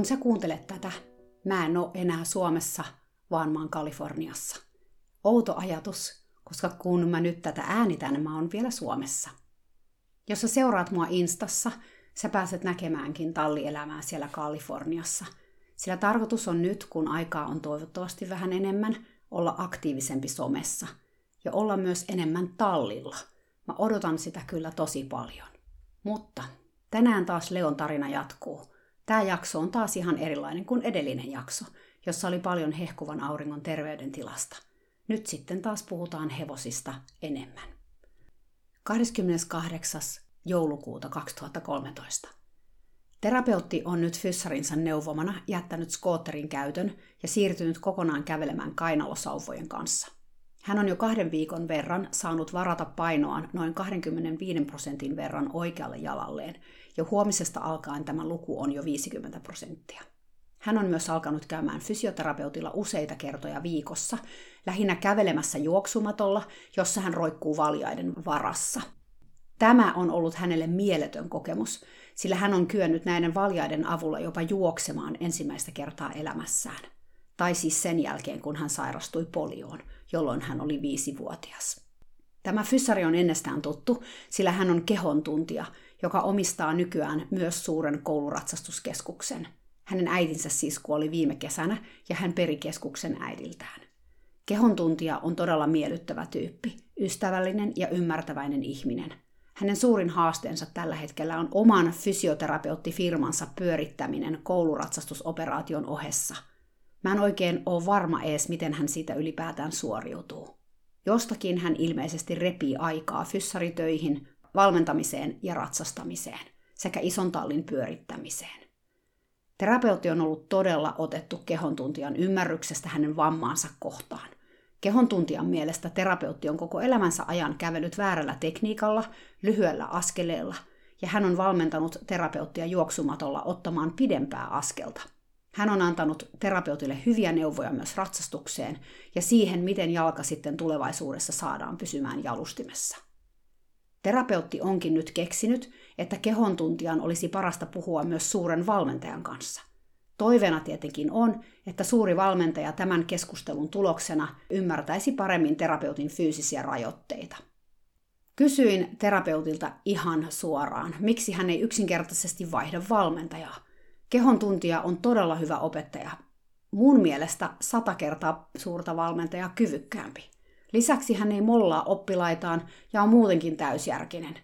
Kun sä kuuntelet tätä, mä en ole enää Suomessa, vaan mä oon Kaliforniassa. Outo ajatus, koska kun mä nyt tätä äänitän, mä oon vielä Suomessa. Jos sä seuraat mua Instassa, sä pääset näkemäänkin tallielämää siellä Kaliforniassa. Sillä tarkoitus on nyt, kun aikaa on toivottavasti vähän enemmän, olla aktiivisempi somessa ja olla myös enemmän tallilla. Mä odotan sitä kyllä tosi paljon. Mutta tänään taas Leon tarina jatkuu. Tämä jakso on taas ihan erilainen kuin edellinen jakso, jossa oli paljon hehkuvan auringon terveydentilasta. Nyt sitten taas puhutaan hevosista enemmän. 28. joulukuuta 2013. Terapeutti on nyt fyssarinsa neuvomana jättänyt skootterin käytön ja siirtynyt kokonaan kävelemään kainalosauvojen kanssa. Hän on jo kahden viikon verran saanut varata painoaan noin 25 prosentin verran oikealle jalalleen, jo huomisesta alkaen tämä luku on jo 50 prosenttia. Hän on myös alkanut käymään fysioterapeutilla useita kertoja viikossa, lähinnä kävelemässä juoksumatolla, jossa hän roikkuu valjaiden varassa. Tämä on ollut hänelle mieletön kokemus, sillä hän on kyennyt näiden valjaiden avulla jopa juoksemaan ensimmäistä kertaa elämässään. Tai siis sen jälkeen, kun hän sairastui polioon, jolloin hän oli viisivuotias. Tämä fyssari on ennestään tuttu, sillä hän on kehon tuntija, joka omistaa nykyään myös suuren kouluratsastuskeskuksen. Hänen äitinsä siis kuoli viime kesänä ja hän peri keskuksen äidiltään. Kehon tuntija on todella miellyttävä tyyppi, ystävällinen ja ymmärtäväinen ihminen. Hänen suurin haasteensa tällä hetkellä on oman fysioterapeuttifirmansa pyörittäminen kouluratsastusoperaation ohessa. Mä en oikein ole varma ees, miten hän siitä ylipäätään suoriutuu. Jostakin hän ilmeisesti repii aikaa fyssaritöihin, valmentamiseen ja ratsastamiseen sekä ison tallin pyörittämiseen. Terapeutti on ollut todella otettu kehontuntijan ymmärryksestä hänen vammaansa kohtaan. Kehontuntijan mielestä terapeutti on koko elämänsä ajan kävellyt väärällä tekniikalla, lyhyellä askeleella, ja hän on valmentanut terapeuttia juoksumatolla ottamaan pidempää askelta. Hän on antanut terapeutille hyviä neuvoja myös ratsastukseen ja siihen, miten jalka sitten tulevaisuudessa saadaan pysymään jalustimessa. Terapeutti onkin nyt keksinyt, että kehontuntijan olisi parasta puhua myös suuren valmentajan kanssa. Toiveena tietenkin on, että suuri valmentaja tämän keskustelun tuloksena ymmärtäisi paremmin terapeutin fyysisiä rajoitteita. Kysyin terapeutilta ihan suoraan, miksi hän ei yksinkertaisesti vaihda valmentajaa. Kehon tuntija on todella hyvä opettaja. Mun mielestä sata kertaa suurta valmentajaa kyvykkäämpi. Lisäksi hän ei mollaa oppilaitaan ja on muutenkin täysjärkinen.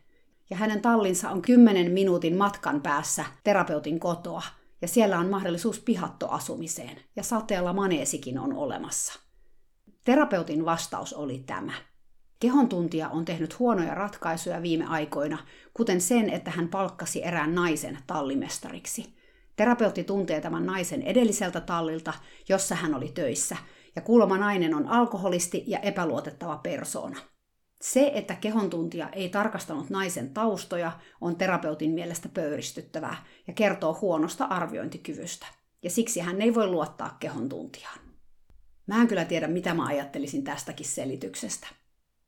Ja hänen tallinsa on 10 minuutin matkan päässä terapeutin kotoa, ja siellä on mahdollisuus pihattoasumiseen, ja sateella maneesikin on olemassa. Terapeutin vastaus oli tämä. Kehon tuntija on tehnyt huonoja ratkaisuja viime aikoina, kuten sen, että hän palkkasi erään naisen tallimestariksi. Terapeutti tuntee tämän naisen edelliseltä tallilta, jossa hän oli töissä, ja kuulemma nainen on alkoholisti ja epäluotettava persoona. Se, että kehontuntija ei tarkastanut naisen taustoja, on terapeutin mielestä pöyristyttävää ja kertoo huonosta arviointikyvystä. Ja siksi hän ei voi luottaa kehontuntijaan. Mä en kyllä tiedä, mitä mä ajattelisin tästäkin selityksestä.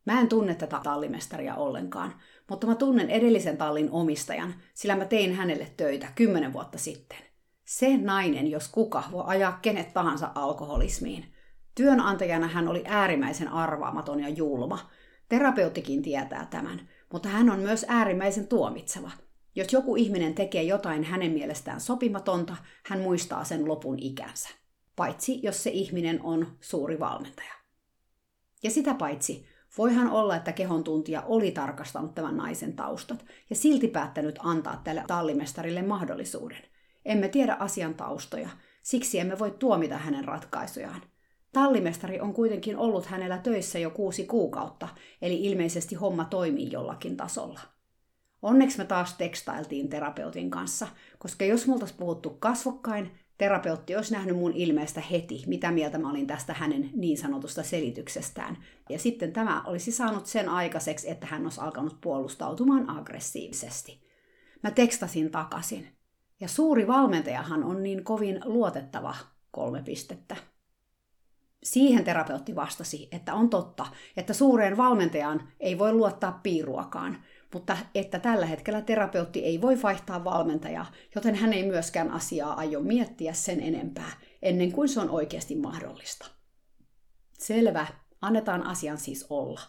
Mä en tunne tätä tallimestaria ollenkaan, mutta mä tunnen edellisen tallin omistajan, sillä mä tein hänelle töitä kymmenen vuotta sitten. Se nainen, jos kuka, voi ajaa kenet tahansa alkoholismiin – Työnantajana hän oli äärimmäisen arvaamaton ja julma. Terapeuttikin tietää tämän, mutta hän on myös äärimmäisen tuomitseva. Jos joku ihminen tekee jotain hänen mielestään sopimatonta, hän muistaa sen lopun ikänsä. Paitsi jos se ihminen on suuri valmentaja. Ja sitä paitsi, voihan olla, että kehon tuntija oli tarkastanut tämän naisen taustat ja silti päättänyt antaa tälle tallimestarille mahdollisuuden. Emme tiedä asian taustoja, siksi emme voi tuomita hänen ratkaisujaan – Tallimestari on kuitenkin ollut hänellä töissä jo kuusi kuukautta, eli ilmeisesti homma toimii jollakin tasolla. Onneksi me taas tekstailtiin terapeutin kanssa, koska jos multa olisi puhuttu kasvokkain, terapeutti olisi nähnyt mun ilmeestä heti, mitä mieltä mä olin tästä hänen niin sanotusta selityksestään. Ja sitten tämä olisi saanut sen aikaiseksi, että hän olisi alkanut puolustautumaan aggressiivisesti. Mä tekstasin takaisin. Ja suuri valmentajahan on niin kovin luotettava kolme pistettä. Siihen terapeutti vastasi, että on totta, että suureen valmentajaan ei voi luottaa piiruakaan, mutta että tällä hetkellä terapeutti ei voi vaihtaa valmentajaa, joten hän ei myöskään asiaa aio miettiä sen enempää, ennen kuin se on oikeasti mahdollista. Selvä, annetaan asian siis olla.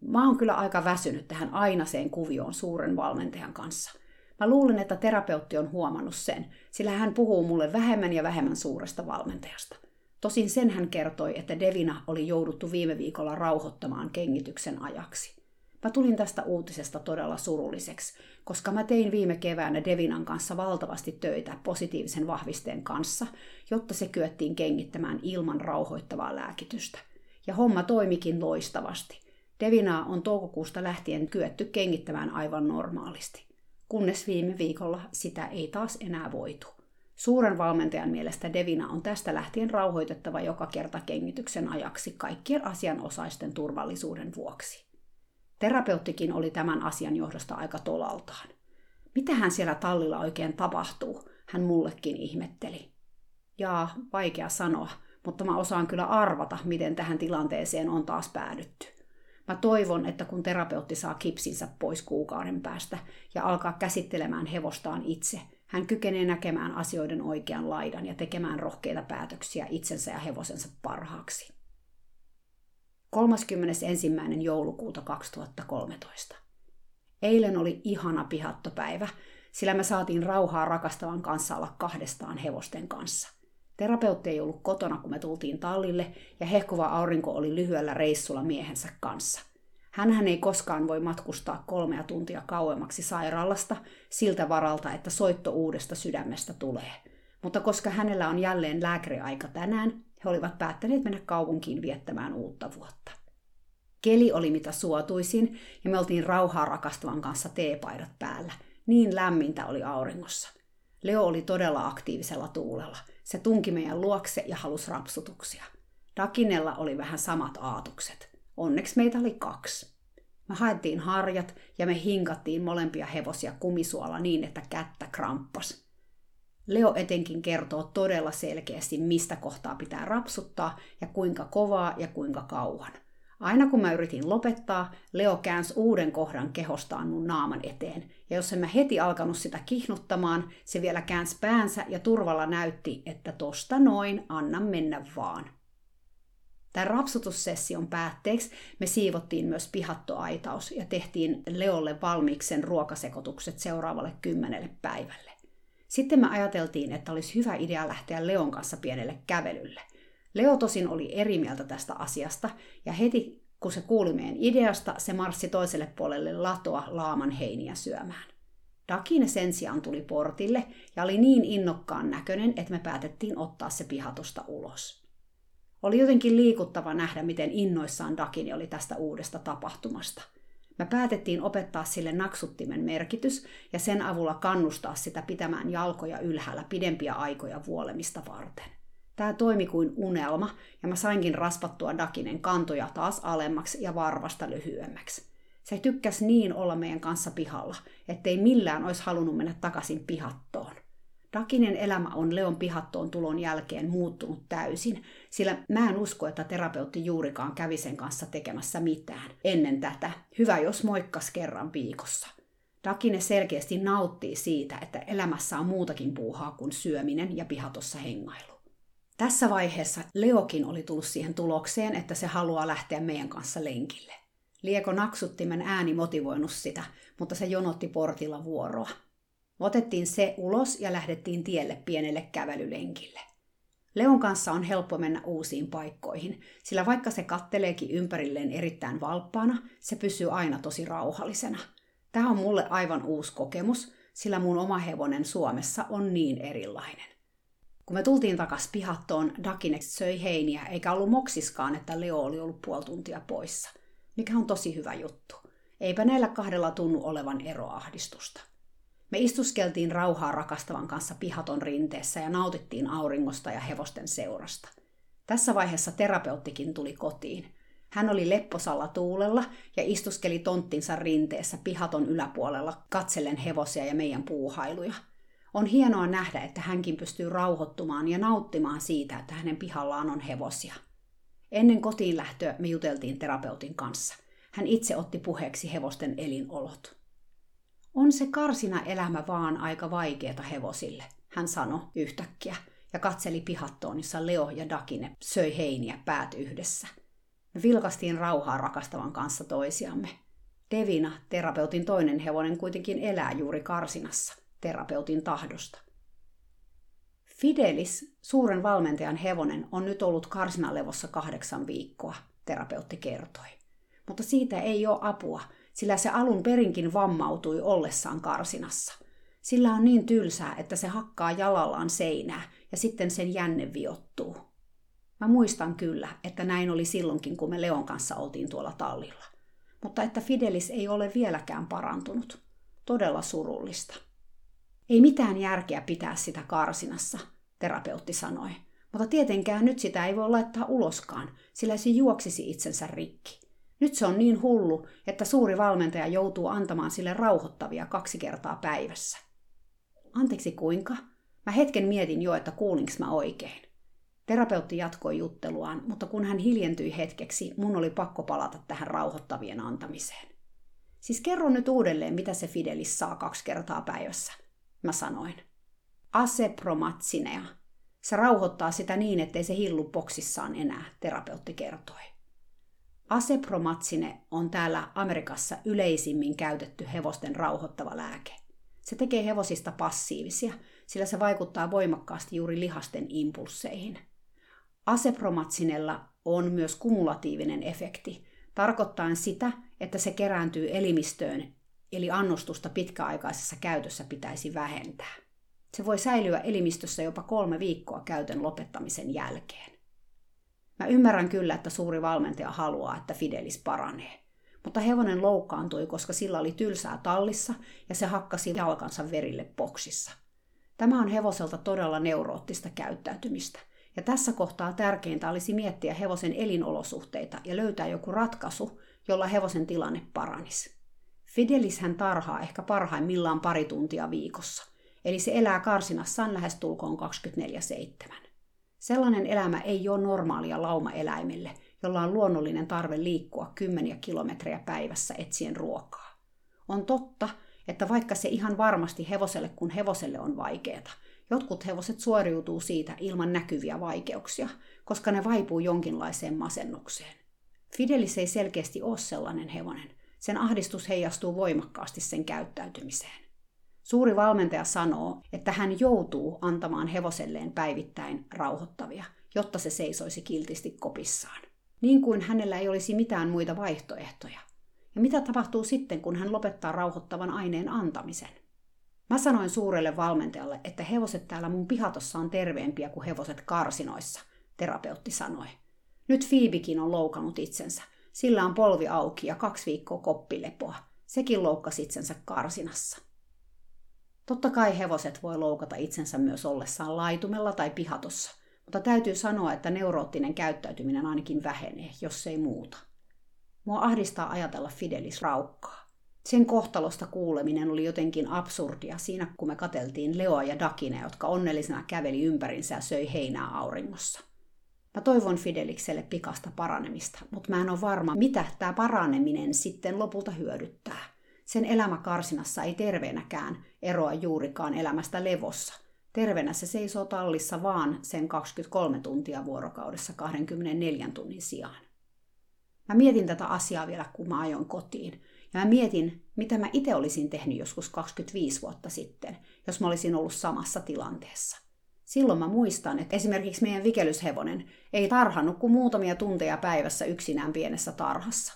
Mä oon kyllä aika väsynyt tähän ainaiseen kuvioon suuren valmentajan kanssa. Mä luulen, että terapeutti on huomannut sen, sillä hän puhuu mulle vähemmän ja vähemmän suuresta valmentajasta. Tosin sen hän kertoi, että Devina oli jouduttu viime viikolla rauhoittamaan kengityksen ajaksi. Mä tulin tästä uutisesta todella surulliseksi, koska mä tein viime keväänä Devinan kanssa valtavasti töitä positiivisen vahvisteen kanssa, jotta se kyettiin kengittämään ilman rauhoittavaa lääkitystä. Ja homma toimikin loistavasti. Devinaa on toukokuusta lähtien kyetty kengittämään aivan normaalisti, kunnes viime viikolla sitä ei taas enää voitu. Suuren valmentajan mielestä Devina on tästä lähtien rauhoitettava joka kerta kengityksen ajaksi kaikkien asianosaisten turvallisuuden vuoksi. Terapeuttikin oli tämän asian johdosta aika tolaltaan. Mitähän siellä tallilla oikein tapahtuu, hän mullekin ihmetteli. Jaa, vaikea sanoa, mutta mä osaan kyllä arvata, miten tähän tilanteeseen on taas päädytty. Mä toivon, että kun terapeutti saa kipsinsä pois kuukauden päästä ja alkaa käsittelemään hevostaan itse, hän kykenee näkemään asioiden oikean laidan ja tekemään rohkeita päätöksiä itsensä ja hevosensa parhaaksi. 31. joulukuuta 2013. Eilen oli ihana pihattopäivä, sillä me saatiin rauhaa rakastavan kanssa olla kahdestaan hevosten kanssa. Terapeutti ei ollut kotona, kun me tultiin tallille, ja hehkuva aurinko oli lyhyellä reissulla miehensä kanssa. Hänhän ei koskaan voi matkustaa kolmea tuntia kauemmaksi sairaalasta siltä varalta, että soitto uudesta sydämestä tulee. Mutta koska hänellä on jälleen lääkäriaika tänään, he olivat päättäneet mennä kaupunkiin viettämään uutta vuotta. Keli oli mitä suotuisin ja me oltiin rauhaa rakastavan kanssa teepaidat päällä. Niin lämmintä oli auringossa. Leo oli todella aktiivisella tuulella. Se tunki meidän luokse ja halusi rapsutuksia. Dakinella oli vähän samat aatukset. Onneksi meitä oli kaksi. Me haettiin harjat ja me hinkattiin molempia hevosia kumisuolla niin, että kättä kramppas. Leo etenkin kertoo todella selkeästi, mistä kohtaa pitää rapsuttaa ja kuinka kovaa ja kuinka kauan. Aina kun mä yritin lopettaa, Leo käänsi uuden kohdan kehostaan mun naaman eteen. Ja jos en mä heti alkanut sitä kihnuttamaan, se vielä käänsi päänsä ja turvalla näytti, että tosta noin, anna mennä vaan. Tämän rapsutussession päätteeksi me siivottiin myös pihattoaitaus ja tehtiin Leolle valmiiksen ruokasekotukset seuraavalle kymmenelle päivälle. Sitten me ajateltiin, että olisi hyvä idea lähteä Leon kanssa pienelle kävelylle. Leo tosin oli eri mieltä tästä asiasta, ja heti kun se kuuli meidän ideasta, se marssi toiselle puolelle latoa laaman heiniä syömään. Dakine sen sijaan tuli portille ja oli niin innokkaan näköinen, että me päätettiin ottaa se pihatosta ulos. Oli jotenkin liikuttava nähdä, miten innoissaan Dakini oli tästä uudesta tapahtumasta – me päätettiin opettaa sille naksuttimen merkitys ja sen avulla kannustaa sitä pitämään jalkoja ylhäällä pidempiä aikoja vuolemista varten. Tämä toimi kuin unelma, ja mä sainkin raspattua Dakinen kantoja taas alemmaksi ja varvasta lyhyemmäksi. Se tykkäsi niin olla meidän kanssa pihalla, ettei millään olisi halunnut mennä takaisin pihattoon. Dakinen elämä on Leon pihattoon tulon jälkeen muuttunut täysin, sillä mä en usko, että terapeutti juurikaan kävi sen kanssa tekemässä mitään. Ennen tätä, hyvä jos moikkas kerran viikossa. Dakine selkeästi nauttii siitä, että elämässä on muutakin puuhaa kuin syöminen ja pihatossa hengailu. Tässä vaiheessa Leokin oli tullut siihen tulokseen, että se haluaa lähteä meidän kanssa lenkille. Lieko naksuttimen ääni motivoinut sitä, mutta se jonotti portilla vuoroa. Otettiin se ulos ja lähdettiin tielle pienelle kävelylenkille. Leon kanssa on helppo mennä uusiin paikkoihin, sillä vaikka se katteleekin ympärilleen erittäin valppaana, se pysyy aina tosi rauhallisena. Tämä on mulle aivan uusi kokemus, sillä mun oma hevonen Suomessa on niin erilainen. Kun me tultiin takas pihattoon, Dakinex söi heiniä, eikä ollut moksiskaan, että Leo oli ollut puoli tuntia poissa, mikä on tosi hyvä juttu. Eipä näillä kahdella tunnu olevan eroahdistusta. Me istuskeltiin rauhaa rakastavan kanssa pihaton rinteessä ja nautittiin auringosta ja hevosten seurasta. Tässä vaiheessa terapeuttikin tuli kotiin. Hän oli lepposalla tuulella ja istuskeli tonttinsa rinteessä pihaton yläpuolella katsellen hevosia ja meidän puuhailuja. On hienoa nähdä, että hänkin pystyy rauhoittumaan ja nauttimaan siitä, että hänen pihallaan on hevosia. Ennen kotiin lähtöä me juteltiin terapeutin kanssa. Hän itse otti puheeksi hevosten elinolot. On se karsina elämä vaan aika vaikeeta hevosille, hän sanoi yhtäkkiä ja katseli pihattoon, jossa Leo ja Dakine söi heiniä päät yhdessä. Me vilkastiin rauhaa rakastavan kanssa toisiamme. Devina, terapeutin toinen hevonen, kuitenkin elää juuri karsinassa, terapeutin tahdosta. Fidelis, suuren valmentajan hevonen, on nyt ollut karsinalevossa kahdeksan viikkoa, terapeutti kertoi. Mutta siitä ei ole apua, sillä se alun perinkin vammautui ollessaan karsinassa. Sillä on niin tylsää, että se hakkaa jalallaan seinää ja sitten sen jänne viottuu. Mä muistan kyllä, että näin oli silloinkin, kun me Leon kanssa oltiin tuolla tallilla. Mutta että Fidelis ei ole vieläkään parantunut. Todella surullista. Ei mitään järkeä pitää sitä karsinassa, terapeutti sanoi. Mutta tietenkään nyt sitä ei voi laittaa uloskaan, sillä se juoksisi itsensä rikki. Nyt se on niin hullu, että suuri valmentaja joutuu antamaan sille rauhoittavia kaksi kertaa päivässä. Anteeksi kuinka? Mä hetken mietin jo, että kuulinks mä oikein. Terapeutti jatkoi jutteluaan, mutta kun hän hiljentyi hetkeksi, mun oli pakko palata tähän rauhoittavien antamiseen. Siis kerro nyt uudelleen, mitä se Fidelis saa kaksi kertaa päivässä, mä sanoin. Asepromatsinea. Se rauhoittaa sitä niin, ettei se hillu boksissaan enää, terapeutti kertoi. Asepromatsine on täällä Amerikassa yleisimmin käytetty hevosten rauhoittava lääke. Se tekee hevosista passiivisia, sillä se vaikuttaa voimakkaasti juuri lihasten impulseihin. Asepromatsinella on myös kumulatiivinen efekti, tarkoittaen sitä, että se kerääntyy elimistöön, eli annostusta pitkäaikaisessa käytössä pitäisi vähentää. Se voi säilyä elimistössä jopa kolme viikkoa käytön lopettamisen jälkeen. Mä ymmärrän kyllä, että suuri valmentaja haluaa, että Fidelis paranee. Mutta hevonen loukkaantui, koska sillä oli tylsää tallissa ja se hakkasi jalkansa verille boksissa. Tämä on hevoselta todella neuroottista käyttäytymistä. Ja tässä kohtaa tärkeintä olisi miettiä hevosen elinolosuhteita ja löytää joku ratkaisu, jolla hevosen tilanne paranisi. Fidelis hän tarhaa ehkä parhaimmillaan pari tuntia viikossa, eli se elää karsinassaan lähestulkoon 24-7. Sellainen elämä ei ole normaalia laumaeläimelle, jolla on luonnollinen tarve liikkua kymmeniä kilometrejä päivässä etsien ruokaa. On totta, että vaikka se ihan varmasti hevoselle kun hevoselle on vaikeeta, jotkut hevoset suoriutuu siitä ilman näkyviä vaikeuksia, koska ne vaipuu jonkinlaiseen masennukseen. Fidelis ei selkeästi ole sellainen hevonen. Sen ahdistus heijastuu voimakkaasti sen käyttäytymiseen. Suuri valmentaja sanoo, että hän joutuu antamaan hevoselleen päivittäin rauhoittavia, jotta se seisoisi kiltisti kopissaan. Niin kuin hänellä ei olisi mitään muita vaihtoehtoja. Ja mitä tapahtuu sitten, kun hän lopettaa rauhoittavan aineen antamisen? Mä sanoin suurelle valmentajalle, että hevoset täällä mun pihatossa on terveempiä kuin hevoset karsinoissa, terapeutti sanoi. Nyt Fiibikin on loukannut itsensä. Sillä on polvi auki ja kaksi viikkoa koppilepoa. Sekin loukkasi itsensä karsinassa. Totta kai hevoset voi loukata itsensä myös ollessaan laitumella tai pihatossa, mutta täytyy sanoa, että neuroottinen käyttäytyminen ainakin vähenee, jos ei muuta. Mua ahdistaa ajatella Fidelis raukkaa. Sen kohtalosta kuuleminen oli jotenkin absurdia siinä, kun me kateltiin Leoa ja Dakine, jotka onnellisena käveli ympärinsä ja söi heinää auringossa. Mä toivon Fidelikselle pikasta paranemista, mutta mä en ole varma, mitä tämä paraneminen sitten lopulta hyödyttää. Sen elämä karsinassa ei terveenäkään eroa juurikaan elämästä levossa. Terveenä se seisoo tallissa vaan sen 23 tuntia vuorokaudessa 24 tunnin sijaan. Mä mietin tätä asiaa vielä, kun mä ajoin kotiin. Ja mä mietin, mitä mä itse olisin tehnyt joskus 25 vuotta sitten, jos mä olisin ollut samassa tilanteessa. Silloin mä muistan, että esimerkiksi meidän vikelyshevonen ei tarhannut kuin muutamia tunteja päivässä yksinään pienessä tarhassa.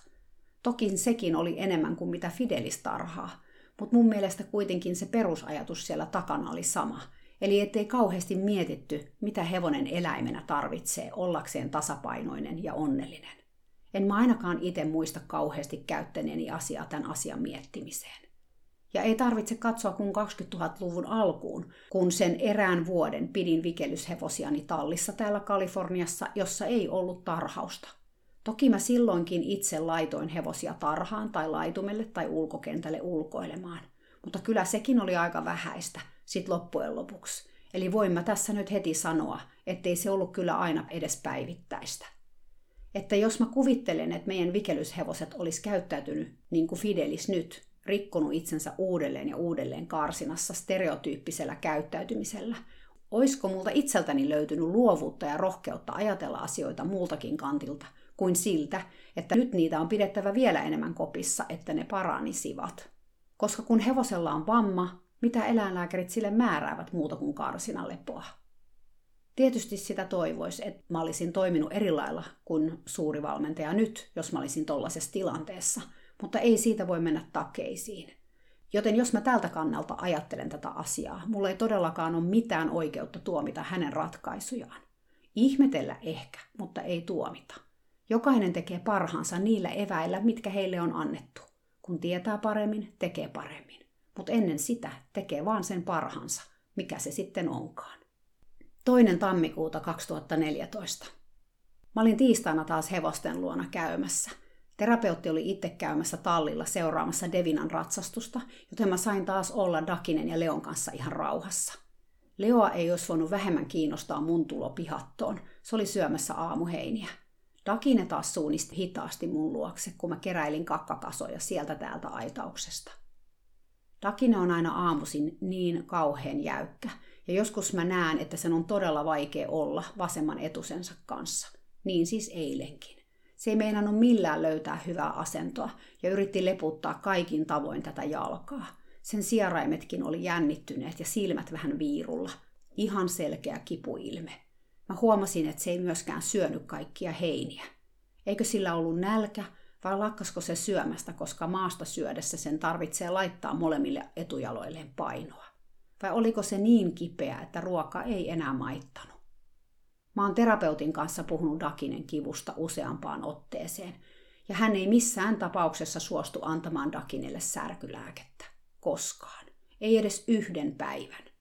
Toki sekin oli enemmän kuin mitä Fidelis tarhaa, mutta mun mielestä kuitenkin se perusajatus siellä takana oli sama. Eli ettei kauheasti mietitty, mitä hevonen eläimenä tarvitsee ollakseen tasapainoinen ja onnellinen. En mä ainakaan itse muista kauheasti käyttäneeni asiaa tämän asian miettimiseen. Ja ei tarvitse katsoa kuin 2000-luvun alkuun, kun sen erään vuoden pidin vikelyshevosiani tallissa täällä Kaliforniassa, jossa ei ollut tarhausta. Toki mä silloinkin itse laitoin hevosia tarhaan tai laitumelle tai ulkokentälle ulkoilemaan, mutta kyllä sekin oli aika vähäistä sit loppujen lopuksi. Eli voin mä tässä nyt heti sanoa, ettei se ollut kyllä aina edes päivittäistä. Että jos mä kuvittelen, että meidän vikelyshevoset olisi käyttäytynyt niin kuin Fidelis nyt, rikkonut itsensä uudelleen ja uudelleen karsinassa stereotyyppisellä käyttäytymisellä, oisko multa itseltäni löytynyt luovuutta ja rohkeutta ajatella asioita muultakin kantilta kuin siltä, että nyt niitä on pidettävä vielä enemmän kopissa, että ne paranisivat. Koska kun hevosella on vamma, mitä eläinlääkärit sille määräävät muuta kuin karsinalepoa? Tietysti sitä toivoisi, että mä olisin toiminut eri lailla kuin suuri valmentaja nyt, jos mä olisin tollaisessa tilanteessa, mutta ei siitä voi mennä takeisiin. Joten jos mä tältä kannalta ajattelen tätä asiaa, mulla ei todellakaan ole mitään oikeutta tuomita hänen ratkaisujaan. Ihmetellä ehkä, mutta ei tuomita. Jokainen tekee parhaansa niillä eväillä, mitkä heille on annettu. Kun tietää paremmin, tekee paremmin. Mutta ennen sitä tekee vaan sen parhaansa, mikä se sitten onkaan. Toinen tammikuuta 2014. Mä olin tiistaina taas hevosten luona käymässä. Terapeutti oli itse käymässä tallilla seuraamassa Devinan ratsastusta, joten mä sain taas olla Dakinen ja Leon kanssa ihan rauhassa. Leoa ei olisi voinut vähemmän kiinnostaa mun tulo pihattoon. Se oli syömässä aamuheiniä. Dakine taas suunnisti hitaasti mun luokse, kun mä keräilin kakkakasoja sieltä täältä aitauksesta. Dakine on aina aamuisin niin kauhean jäykkä, ja joskus mä näen, että sen on todella vaikea olla vasemman etusensa kanssa. Niin siis eilenkin. Se ei meinannut millään löytää hyvää asentoa ja yritti leputtaa kaikin tavoin tätä jalkaa. Sen sieraimetkin oli jännittyneet ja silmät vähän viirulla. Ihan selkeä kipuilme. Mä huomasin, että se ei myöskään syönyt kaikkia heiniä. Eikö sillä ollut nälkä vai lakkasko se syömästä, koska maasta syödessä sen tarvitsee laittaa molemmille etujaloilleen painoa? Vai oliko se niin kipeä, että ruoka ei enää maittanut? Mä oon terapeutin kanssa puhunut Dakinen kivusta useampaan otteeseen, ja hän ei missään tapauksessa suostu antamaan Dakinelle särkylääkettä. Koskaan. Ei edes yhden päivän.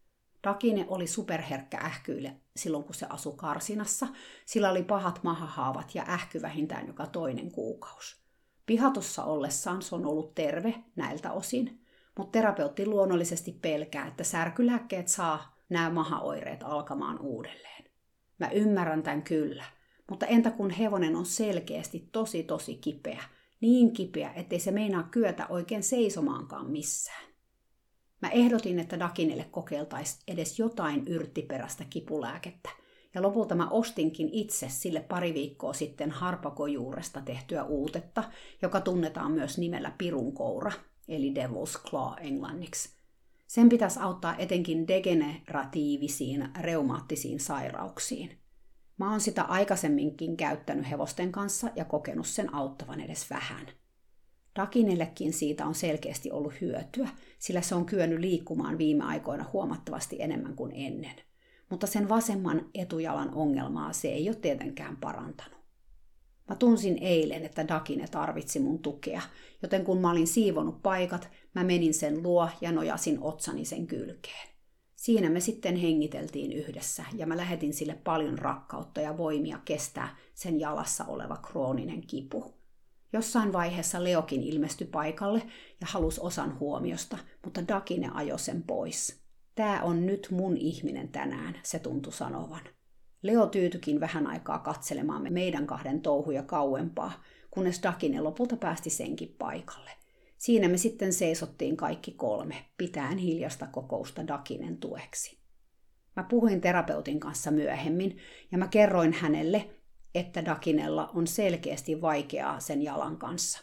Dakine oli superherkkä ähkyille silloin, kun se asui karsinassa. Sillä oli pahat mahahaavat ja ähky vähintään joka toinen kuukausi. Pihatossa ollessaan se on ollut terve näiltä osin, mutta terapeutti luonnollisesti pelkää, että särkylääkkeet saa nämä mahaoireet alkamaan uudelleen. Mä ymmärrän tämän kyllä, mutta entä kun hevonen on selkeästi tosi tosi kipeä, niin kipeä, ettei se meinaa kyetä oikein seisomaankaan missään. Mä ehdotin, että Dakinelle kokeiltaisiin edes jotain yrttiperäistä kipulääkettä, ja lopulta mä ostinkin itse sille pari viikkoa sitten harpakojuuresta tehtyä uutetta, joka tunnetaan myös nimellä pirunkoura, eli Devil's Claw englanniksi. Sen pitäisi auttaa etenkin degeneratiivisiin reumaattisiin sairauksiin. Mä oon sitä aikaisemminkin käyttänyt hevosten kanssa ja kokenut sen auttavan edes vähän. Dakinellekin siitä on selkeästi ollut hyötyä, sillä se on kyennyt liikkumaan viime aikoina huomattavasti enemmän kuin ennen. Mutta sen vasemman etujalan ongelmaa se ei ole tietenkään parantanut. Mä tunsin eilen, että Dakine tarvitsi mun tukea, joten kun mä olin siivonut paikat, mä menin sen luo ja nojasin otsani sen kylkeen. Siinä me sitten hengiteltiin yhdessä ja mä lähetin sille paljon rakkautta ja voimia kestää sen jalassa oleva krooninen kipu. Jossain vaiheessa Leokin ilmestyi paikalle ja halusi osan huomiosta, mutta Dakine ajoi sen pois. Tää on nyt mun ihminen tänään, se tuntui sanovan. Leo tyytykin vähän aikaa katselemaan meidän kahden touhuja kauempaa, kunnes Dakine lopulta päästi senkin paikalle. Siinä me sitten seisottiin kaikki kolme, pitäen hiljasta kokousta Dakinen tueksi. Mä puhuin terapeutin kanssa myöhemmin ja mä kerroin hänelle, että Dakinella on selkeästi vaikeaa sen jalan kanssa.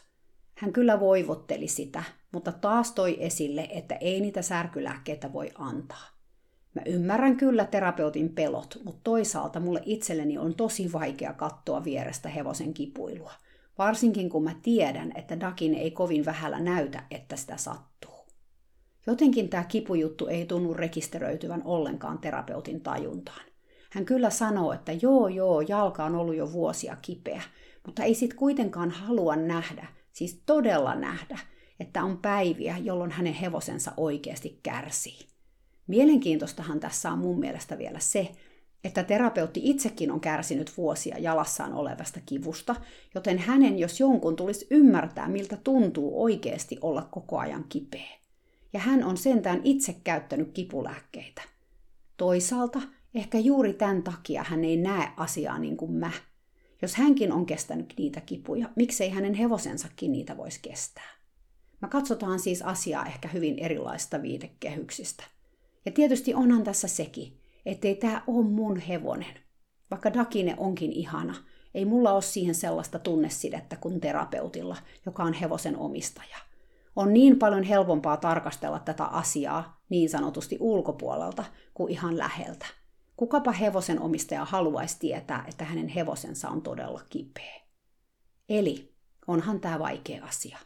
Hän kyllä voivotteli sitä, mutta taas toi esille, että ei niitä särkylääkkeitä voi antaa. Mä ymmärrän kyllä terapeutin pelot, mutta toisaalta mulle itselleni on tosi vaikea katsoa vierestä hevosen kipuilua. Varsinkin kun mä tiedän, että Dakin ei kovin vähällä näytä, että sitä sattuu. Jotenkin tämä kipujuttu ei tunnu rekisteröityvän ollenkaan terapeutin tajuntaan. Hän kyllä sanoo, että joo joo, jalka on ollut jo vuosia kipeä, mutta ei sit kuitenkaan halua nähdä, siis todella nähdä, että on päiviä, jolloin hänen hevosensa oikeasti kärsii. Mielenkiintoistahan tässä on mun mielestä vielä se, että terapeutti itsekin on kärsinyt vuosia jalassaan olevasta kivusta, joten hänen jos jonkun tulisi ymmärtää, miltä tuntuu oikeasti olla koko ajan kipeä. Ja hän on sentään itse käyttänyt kipulääkkeitä. Toisaalta ehkä juuri tämän takia hän ei näe asiaa niin kuin mä. Jos hänkin on kestänyt niitä kipuja, miksei hänen hevosensakin niitä voisi kestää? Mä katsotaan siis asiaa ehkä hyvin erilaista viitekehyksistä. Ja tietysti onhan tässä sekin, ettei tämä ole mun hevonen. Vaikka Dakine onkin ihana, ei mulla ole siihen sellaista tunnesidettä kuin terapeutilla, joka on hevosen omistaja. On niin paljon helpompaa tarkastella tätä asiaa niin sanotusti ulkopuolelta kuin ihan läheltä. Kukapa hevosen omistaja haluaisi tietää, että hänen hevosensa on todella kipeä. Eli onhan tämä vaikea asia.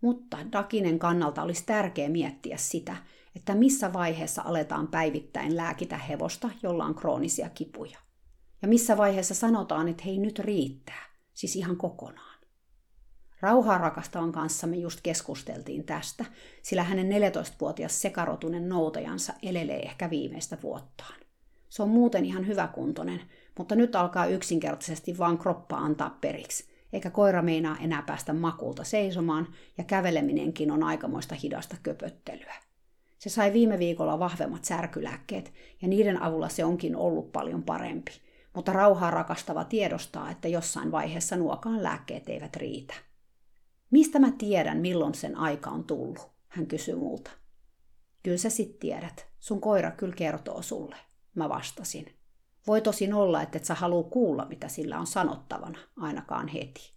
Mutta Dakinen kannalta olisi tärkeää miettiä sitä, että missä vaiheessa aletaan päivittäin lääkitä hevosta, jolla on kroonisia kipuja. Ja missä vaiheessa sanotaan, että hei nyt riittää, siis ihan kokonaan. Rauhaa rakastavan kanssa me just keskusteltiin tästä, sillä hänen 14-vuotias sekarotunen noutajansa elelee ehkä viimeistä vuottaan. Se on muuten ihan hyväkuntoinen, mutta nyt alkaa yksinkertaisesti vain kroppa antaa periksi, eikä koira meinaa enää päästä makulta seisomaan, ja käveleminenkin on aikamoista hidasta köpöttelyä. Se sai viime viikolla vahvemmat särkylääkkeet, ja niiden avulla se onkin ollut paljon parempi. Mutta rauhaa rakastava tiedostaa, että jossain vaiheessa nuokaan lääkkeet eivät riitä. Mistä mä tiedän, milloin sen aika on tullut? Hän kysyi multa. Kyllä sä sit tiedät. Sun koira kyllä kertoo sulle. Mä vastasin. Voi tosin olla, että et sä haluu kuulla, mitä sillä on sanottavana, ainakaan heti.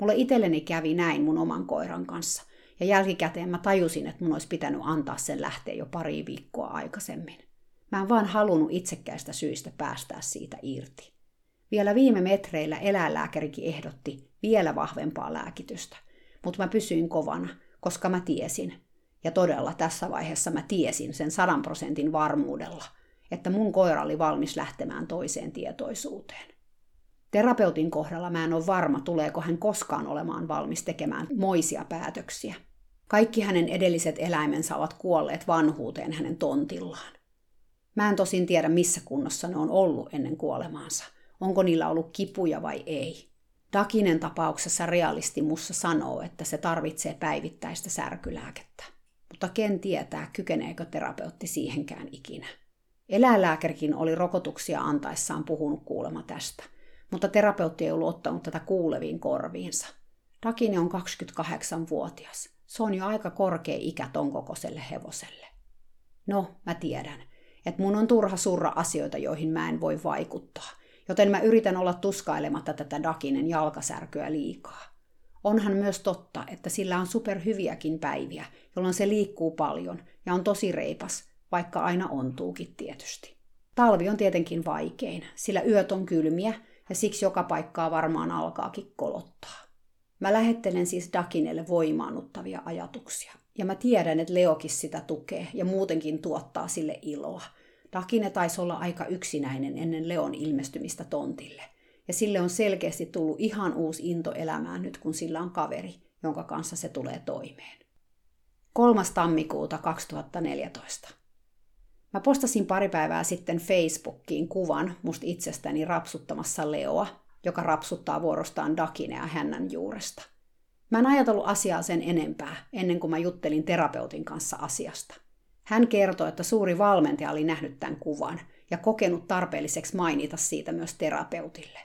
Mulle itselleni kävi näin mun oman koiran kanssa – ja jälkikäteen mä tajusin, että mun olisi pitänyt antaa sen lähteä jo pari viikkoa aikaisemmin. Mä en vaan halunnut itsekkäistä syistä päästää siitä irti. Vielä viime metreillä eläinlääkärikin ehdotti vielä vahvempaa lääkitystä, mutta mä pysyin kovana, koska mä tiesin, ja todella tässä vaiheessa mä tiesin sen sadan prosentin varmuudella, että mun koira oli valmis lähtemään toiseen tietoisuuteen. Terapeutin kohdalla mä en ole varma, tuleeko hän koskaan olemaan valmis tekemään moisia päätöksiä. Kaikki hänen edelliset eläimensä ovat kuolleet vanhuuteen hänen tontillaan. Mä en tosin tiedä, missä kunnossa ne on ollut ennen kuolemaansa. Onko niillä ollut kipuja vai ei. Dakinen tapauksessa realisti mussa sanoo, että se tarvitsee päivittäistä särkylääkettä. Mutta ken tietää, kykeneekö terapeutti siihenkään ikinä. Eläinlääkärikin oli rokotuksia antaessaan puhunut kuulema tästä mutta terapeutti ei ollut ottanut tätä kuuleviin korviinsa. Dakini on 28-vuotias. Se on jo aika korkea ikä ton kokoiselle hevoselle. No, mä tiedän, että mun on turha surra asioita, joihin mä en voi vaikuttaa, joten mä yritän olla tuskailematta tätä Dakinen jalkasärkyä liikaa. Onhan myös totta, että sillä on superhyviäkin päiviä, jolloin se liikkuu paljon ja on tosi reipas, vaikka aina ontuukin tietysti. Talvi on tietenkin vaikein, sillä yöt on kylmiä ja siksi joka paikkaa varmaan alkaakin kolottaa. Mä lähettelen siis Dakinelle voimaannuttavia ajatuksia. Ja mä tiedän, että Leokin sitä tukee ja muutenkin tuottaa sille iloa. Dakine taisi olla aika yksinäinen ennen Leon ilmestymistä tontille. Ja sille on selkeästi tullut ihan uusi into elämään nyt, kun sillä on kaveri, jonka kanssa se tulee toimeen. 3. tammikuuta 2014. Mä postasin pari päivää sitten Facebookiin kuvan musta itsestäni rapsuttamassa Leoa, joka rapsuttaa vuorostaan Dakinea hännän juuresta. Mä en ajatellut asiaa sen enempää ennen kuin mä juttelin terapeutin kanssa asiasta. Hän kertoi, että suuri valmentaja oli nähnyt tämän kuvan ja kokenut tarpeelliseksi mainita siitä myös terapeutille.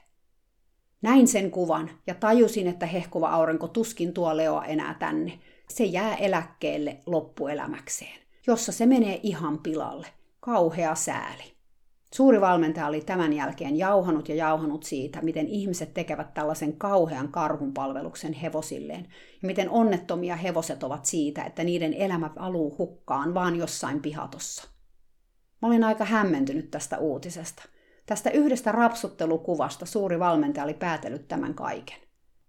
Näin sen kuvan ja tajusin, että hehkuva aurinko tuskin tuo Leoa enää tänne. Se jää eläkkeelle loppuelämäkseen, jossa se menee ihan pilalle kauhea sääli. Suuri valmentaja oli tämän jälkeen jauhanut ja jauhanut siitä, miten ihmiset tekevät tällaisen kauhean karhunpalveluksen hevosilleen ja miten onnettomia hevoset ovat siitä, että niiden elämä valuu hukkaan vaan jossain pihatossa. Mä olin aika hämmentynyt tästä uutisesta. Tästä yhdestä rapsuttelukuvasta suuri valmentaja oli päätellyt tämän kaiken.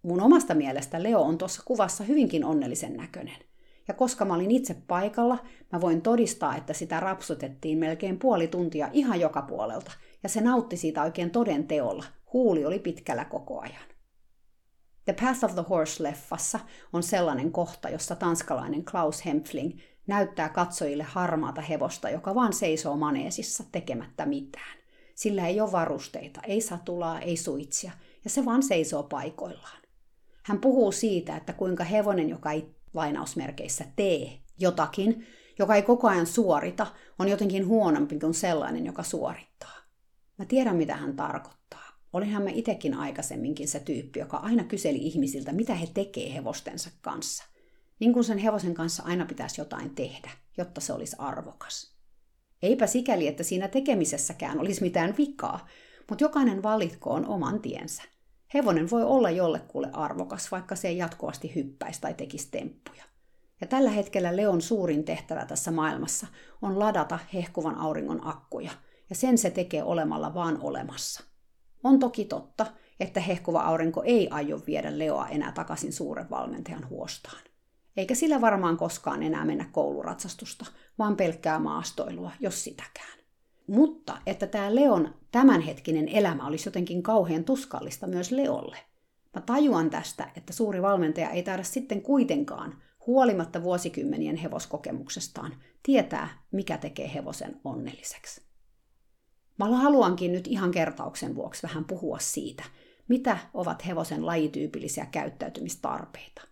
Mun omasta mielestä Leo on tuossa kuvassa hyvinkin onnellisen näköinen. Ja koska mä olin itse paikalla, mä voin todistaa, että sitä rapsutettiin melkein puoli tuntia ihan joka puolelta. Ja se nautti siitä oikein toden teolla. Huuli oli pitkällä koko ajan. The Path of the Horse-leffassa on sellainen kohta, jossa tanskalainen Klaus Hempfling näyttää katsojille harmaata hevosta, joka vaan seisoo maneesissa tekemättä mitään. Sillä ei ole varusteita, ei satulaa, ei suitsia, ja se vaan seisoo paikoillaan. Hän puhuu siitä, että kuinka hevonen, joka ei lainausmerkeissä tee jotakin, joka ei koko ajan suorita, on jotenkin huonompi kuin sellainen, joka suorittaa. Mä tiedän, mitä hän tarkoittaa. Olinhan mä itekin aikaisemminkin se tyyppi, joka aina kyseli ihmisiltä, mitä he tekee hevostensa kanssa. Niin kuin sen hevosen kanssa aina pitäisi jotain tehdä, jotta se olisi arvokas. Eipä sikäli, että siinä tekemisessäkään olisi mitään vikaa, mutta jokainen valitkoon oman tiensä. Hevonen voi olla jollekulle arvokas, vaikka se ei jatkuvasti hyppäisi tai tekisi temppuja. Ja tällä hetkellä Leon suurin tehtävä tässä maailmassa on ladata hehkuvan auringon akkuja, ja sen se tekee olemalla vaan olemassa. On toki totta, että hehkuva aurinko ei aio viedä Leoa enää takaisin suuren valmentajan huostaan. Eikä sillä varmaan koskaan enää mennä kouluratsastusta, vaan pelkkää maastoilua, jos sitäkään. Mutta että tämä Leon tämänhetkinen elämä olisi jotenkin kauhean tuskallista myös Leolle. Mä tajuan tästä, että suuri valmentaja ei taida sitten kuitenkaan, huolimatta vuosikymmenien hevoskokemuksestaan, tietää, mikä tekee hevosen onnelliseksi. Mä haluankin nyt ihan kertauksen vuoksi vähän puhua siitä, mitä ovat hevosen lajityypillisiä käyttäytymistarpeita.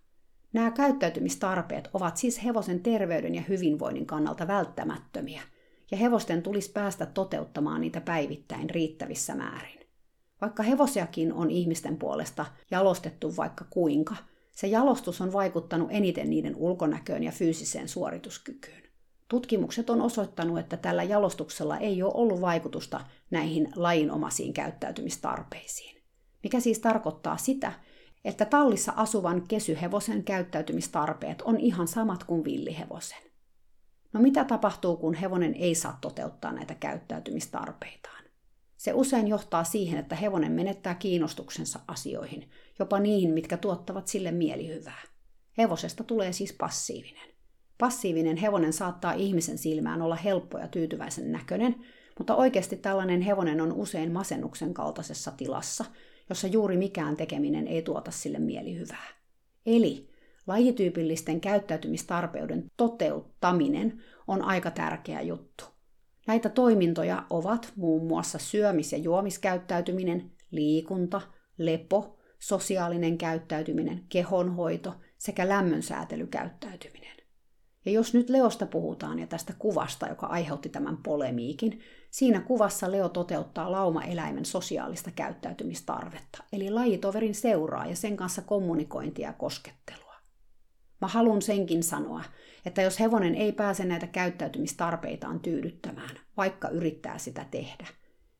Nämä käyttäytymistarpeet ovat siis hevosen terveyden ja hyvinvoinnin kannalta välttämättömiä, ja hevosten tulisi päästä toteuttamaan niitä päivittäin riittävissä määrin. Vaikka hevosiakin on ihmisten puolesta jalostettu vaikka kuinka, se jalostus on vaikuttanut eniten niiden ulkonäköön ja fyysiseen suorituskykyyn. Tutkimukset on osoittanut, että tällä jalostuksella ei ole ollut vaikutusta näihin lajinomaisiin käyttäytymistarpeisiin. Mikä siis tarkoittaa sitä, että tallissa asuvan kesyhevosen käyttäytymistarpeet on ihan samat kuin villihevosen. No mitä tapahtuu, kun hevonen ei saa toteuttaa näitä käyttäytymistarpeitaan? Se usein johtaa siihen, että hevonen menettää kiinnostuksensa asioihin, jopa niihin, mitkä tuottavat sille mielihyvää. Hevosesta tulee siis passiivinen. Passiivinen hevonen saattaa ihmisen silmään olla helppo ja tyytyväisen näköinen, mutta oikeasti tällainen hevonen on usein masennuksen kaltaisessa tilassa, jossa juuri mikään tekeminen ei tuota sille mielihyvää. Eli lajityypillisten käyttäytymistarpeuden toteuttaminen on aika tärkeä juttu. Näitä toimintoja ovat muun muassa syömis- ja juomiskäyttäytyminen, liikunta, lepo, sosiaalinen käyttäytyminen, kehonhoito sekä lämmönsäätelykäyttäytyminen. Ja jos nyt Leosta puhutaan ja tästä kuvasta, joka aiheutti tämän polemiikin, siinä kuvassa Leo toteuttaa lauma-eläimen sosiaalista käyttäytymistarvetta, eli lajitoverin seuraa ja sen kanssa kommunikointia ja koskettelua. Mä haluan senkin sanoa, että jos hevonen ei pääse näitä käyttäytymistarpeitaan tyydyttämään, vaikka yrittää sitä tehdä,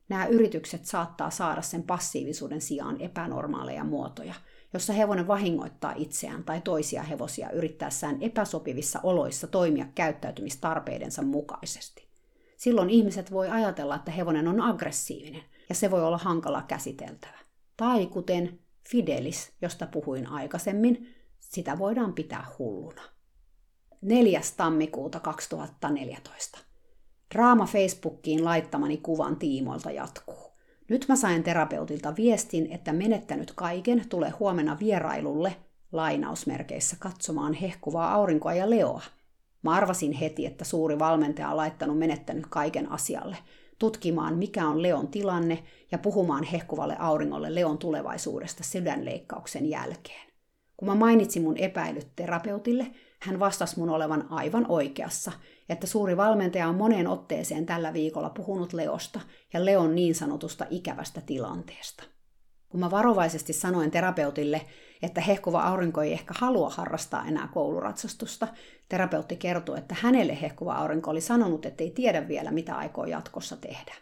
nämä yritykset saattaa saada sen passiivisuuden sijaan epänormaaleja muotoja – jossa hevonen vahingoittaa itseään tai toisia hevosia yrittäessään epäsopivissa oloissa toimia käyttäytymistarpeidensa mukaisesti. Silloin ihmiset voi ajatella, että hevonen on aggressiivinen ja se voi olla hankala käsiteltävä. Tai kuten Fidelis, josta puhuin aikaisemmin, sitä voidaan pitää hulluna. 4. tammikuuta 2014. Draama Facebookiin laittamani kuvan tiimoilta jatkuu. Nyt mä sain terapeutilta viestin, että menettänyt kaiken tulee huomenna vierailulle lainausmerkeissä katsomaan hehkuvaa aurinkoa ja leoa. Mä arvasin heti, että suuri valmentaja on laittanut menettänyt kaiken asialle, tutkimaan mikä on Leon tilanne ja puhumaan hehkuvalle auringolle Leon tulevaisuudesta sydänleikkauksen jälkeen. Kun mä mainitsin mun epäilyt terapeutille, hän vastasi mun olevan aivan oikeassa että suuri valmentaja on moneen otteeseen tällä viikolla puhunut Leosta ja Leon niin sanotusta ikävästä tilanteesta. Kun mä varovaisesti sanoin terapeutille, että hehkuva aurinko ei ehkä halua harrastaa enää kouluratsastusta, terapeutti kertoi, että hänelle hehkuva aurinko oli sanonut, että ei tiedä vielä, mitä aikoo jatkossa tehdä.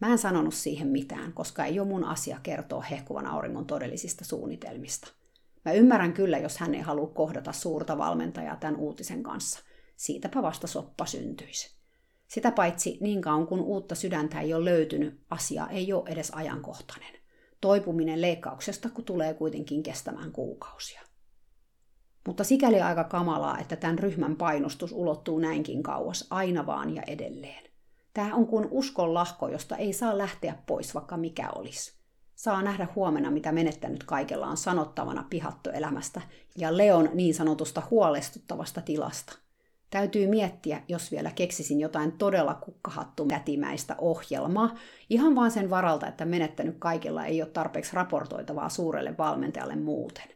Mä en sanonut siihen mitään, koska ei ole mun asia kertoa hehkuvan auringon todellisista suunnitelmista. Mä ymmärrän kyllä, jos hän ei halua kohdata suurta valmentajaa tämän uutisen kanssa – siitäpä vasta soppa syntyisi. Sitä paitsi niin kauan kun uutta sydäntä ei ole löytynyt, asia ei ole edes ajankohtainen. Toipuminen leikkauksesta kun tulee kuitenkin kestämään kuukausia. Mutta sikäli aika kamalaa, että tämän ryhmän painostus ulottuu näinkin kauas aina vaan ja edelleen. Tämä on kuin uskon lahko, josta ei saa lähteä pois, vaikka mikä olisi. Saa nähdä huomenna, mitä menettänyt kaikella on sanottavana pihattoelämästä ja Leon niin sanotusta huolestuttavasta tilasta. Täytyy miettiä, jos vielä keksisin jotain todella kukkahattu mätimäistä ohjelmaa, ihan vaan sen varalta, että menettänyt kaikilla ei ole tarpeeksi raportoitavaa suurelle valmentajalle muuten.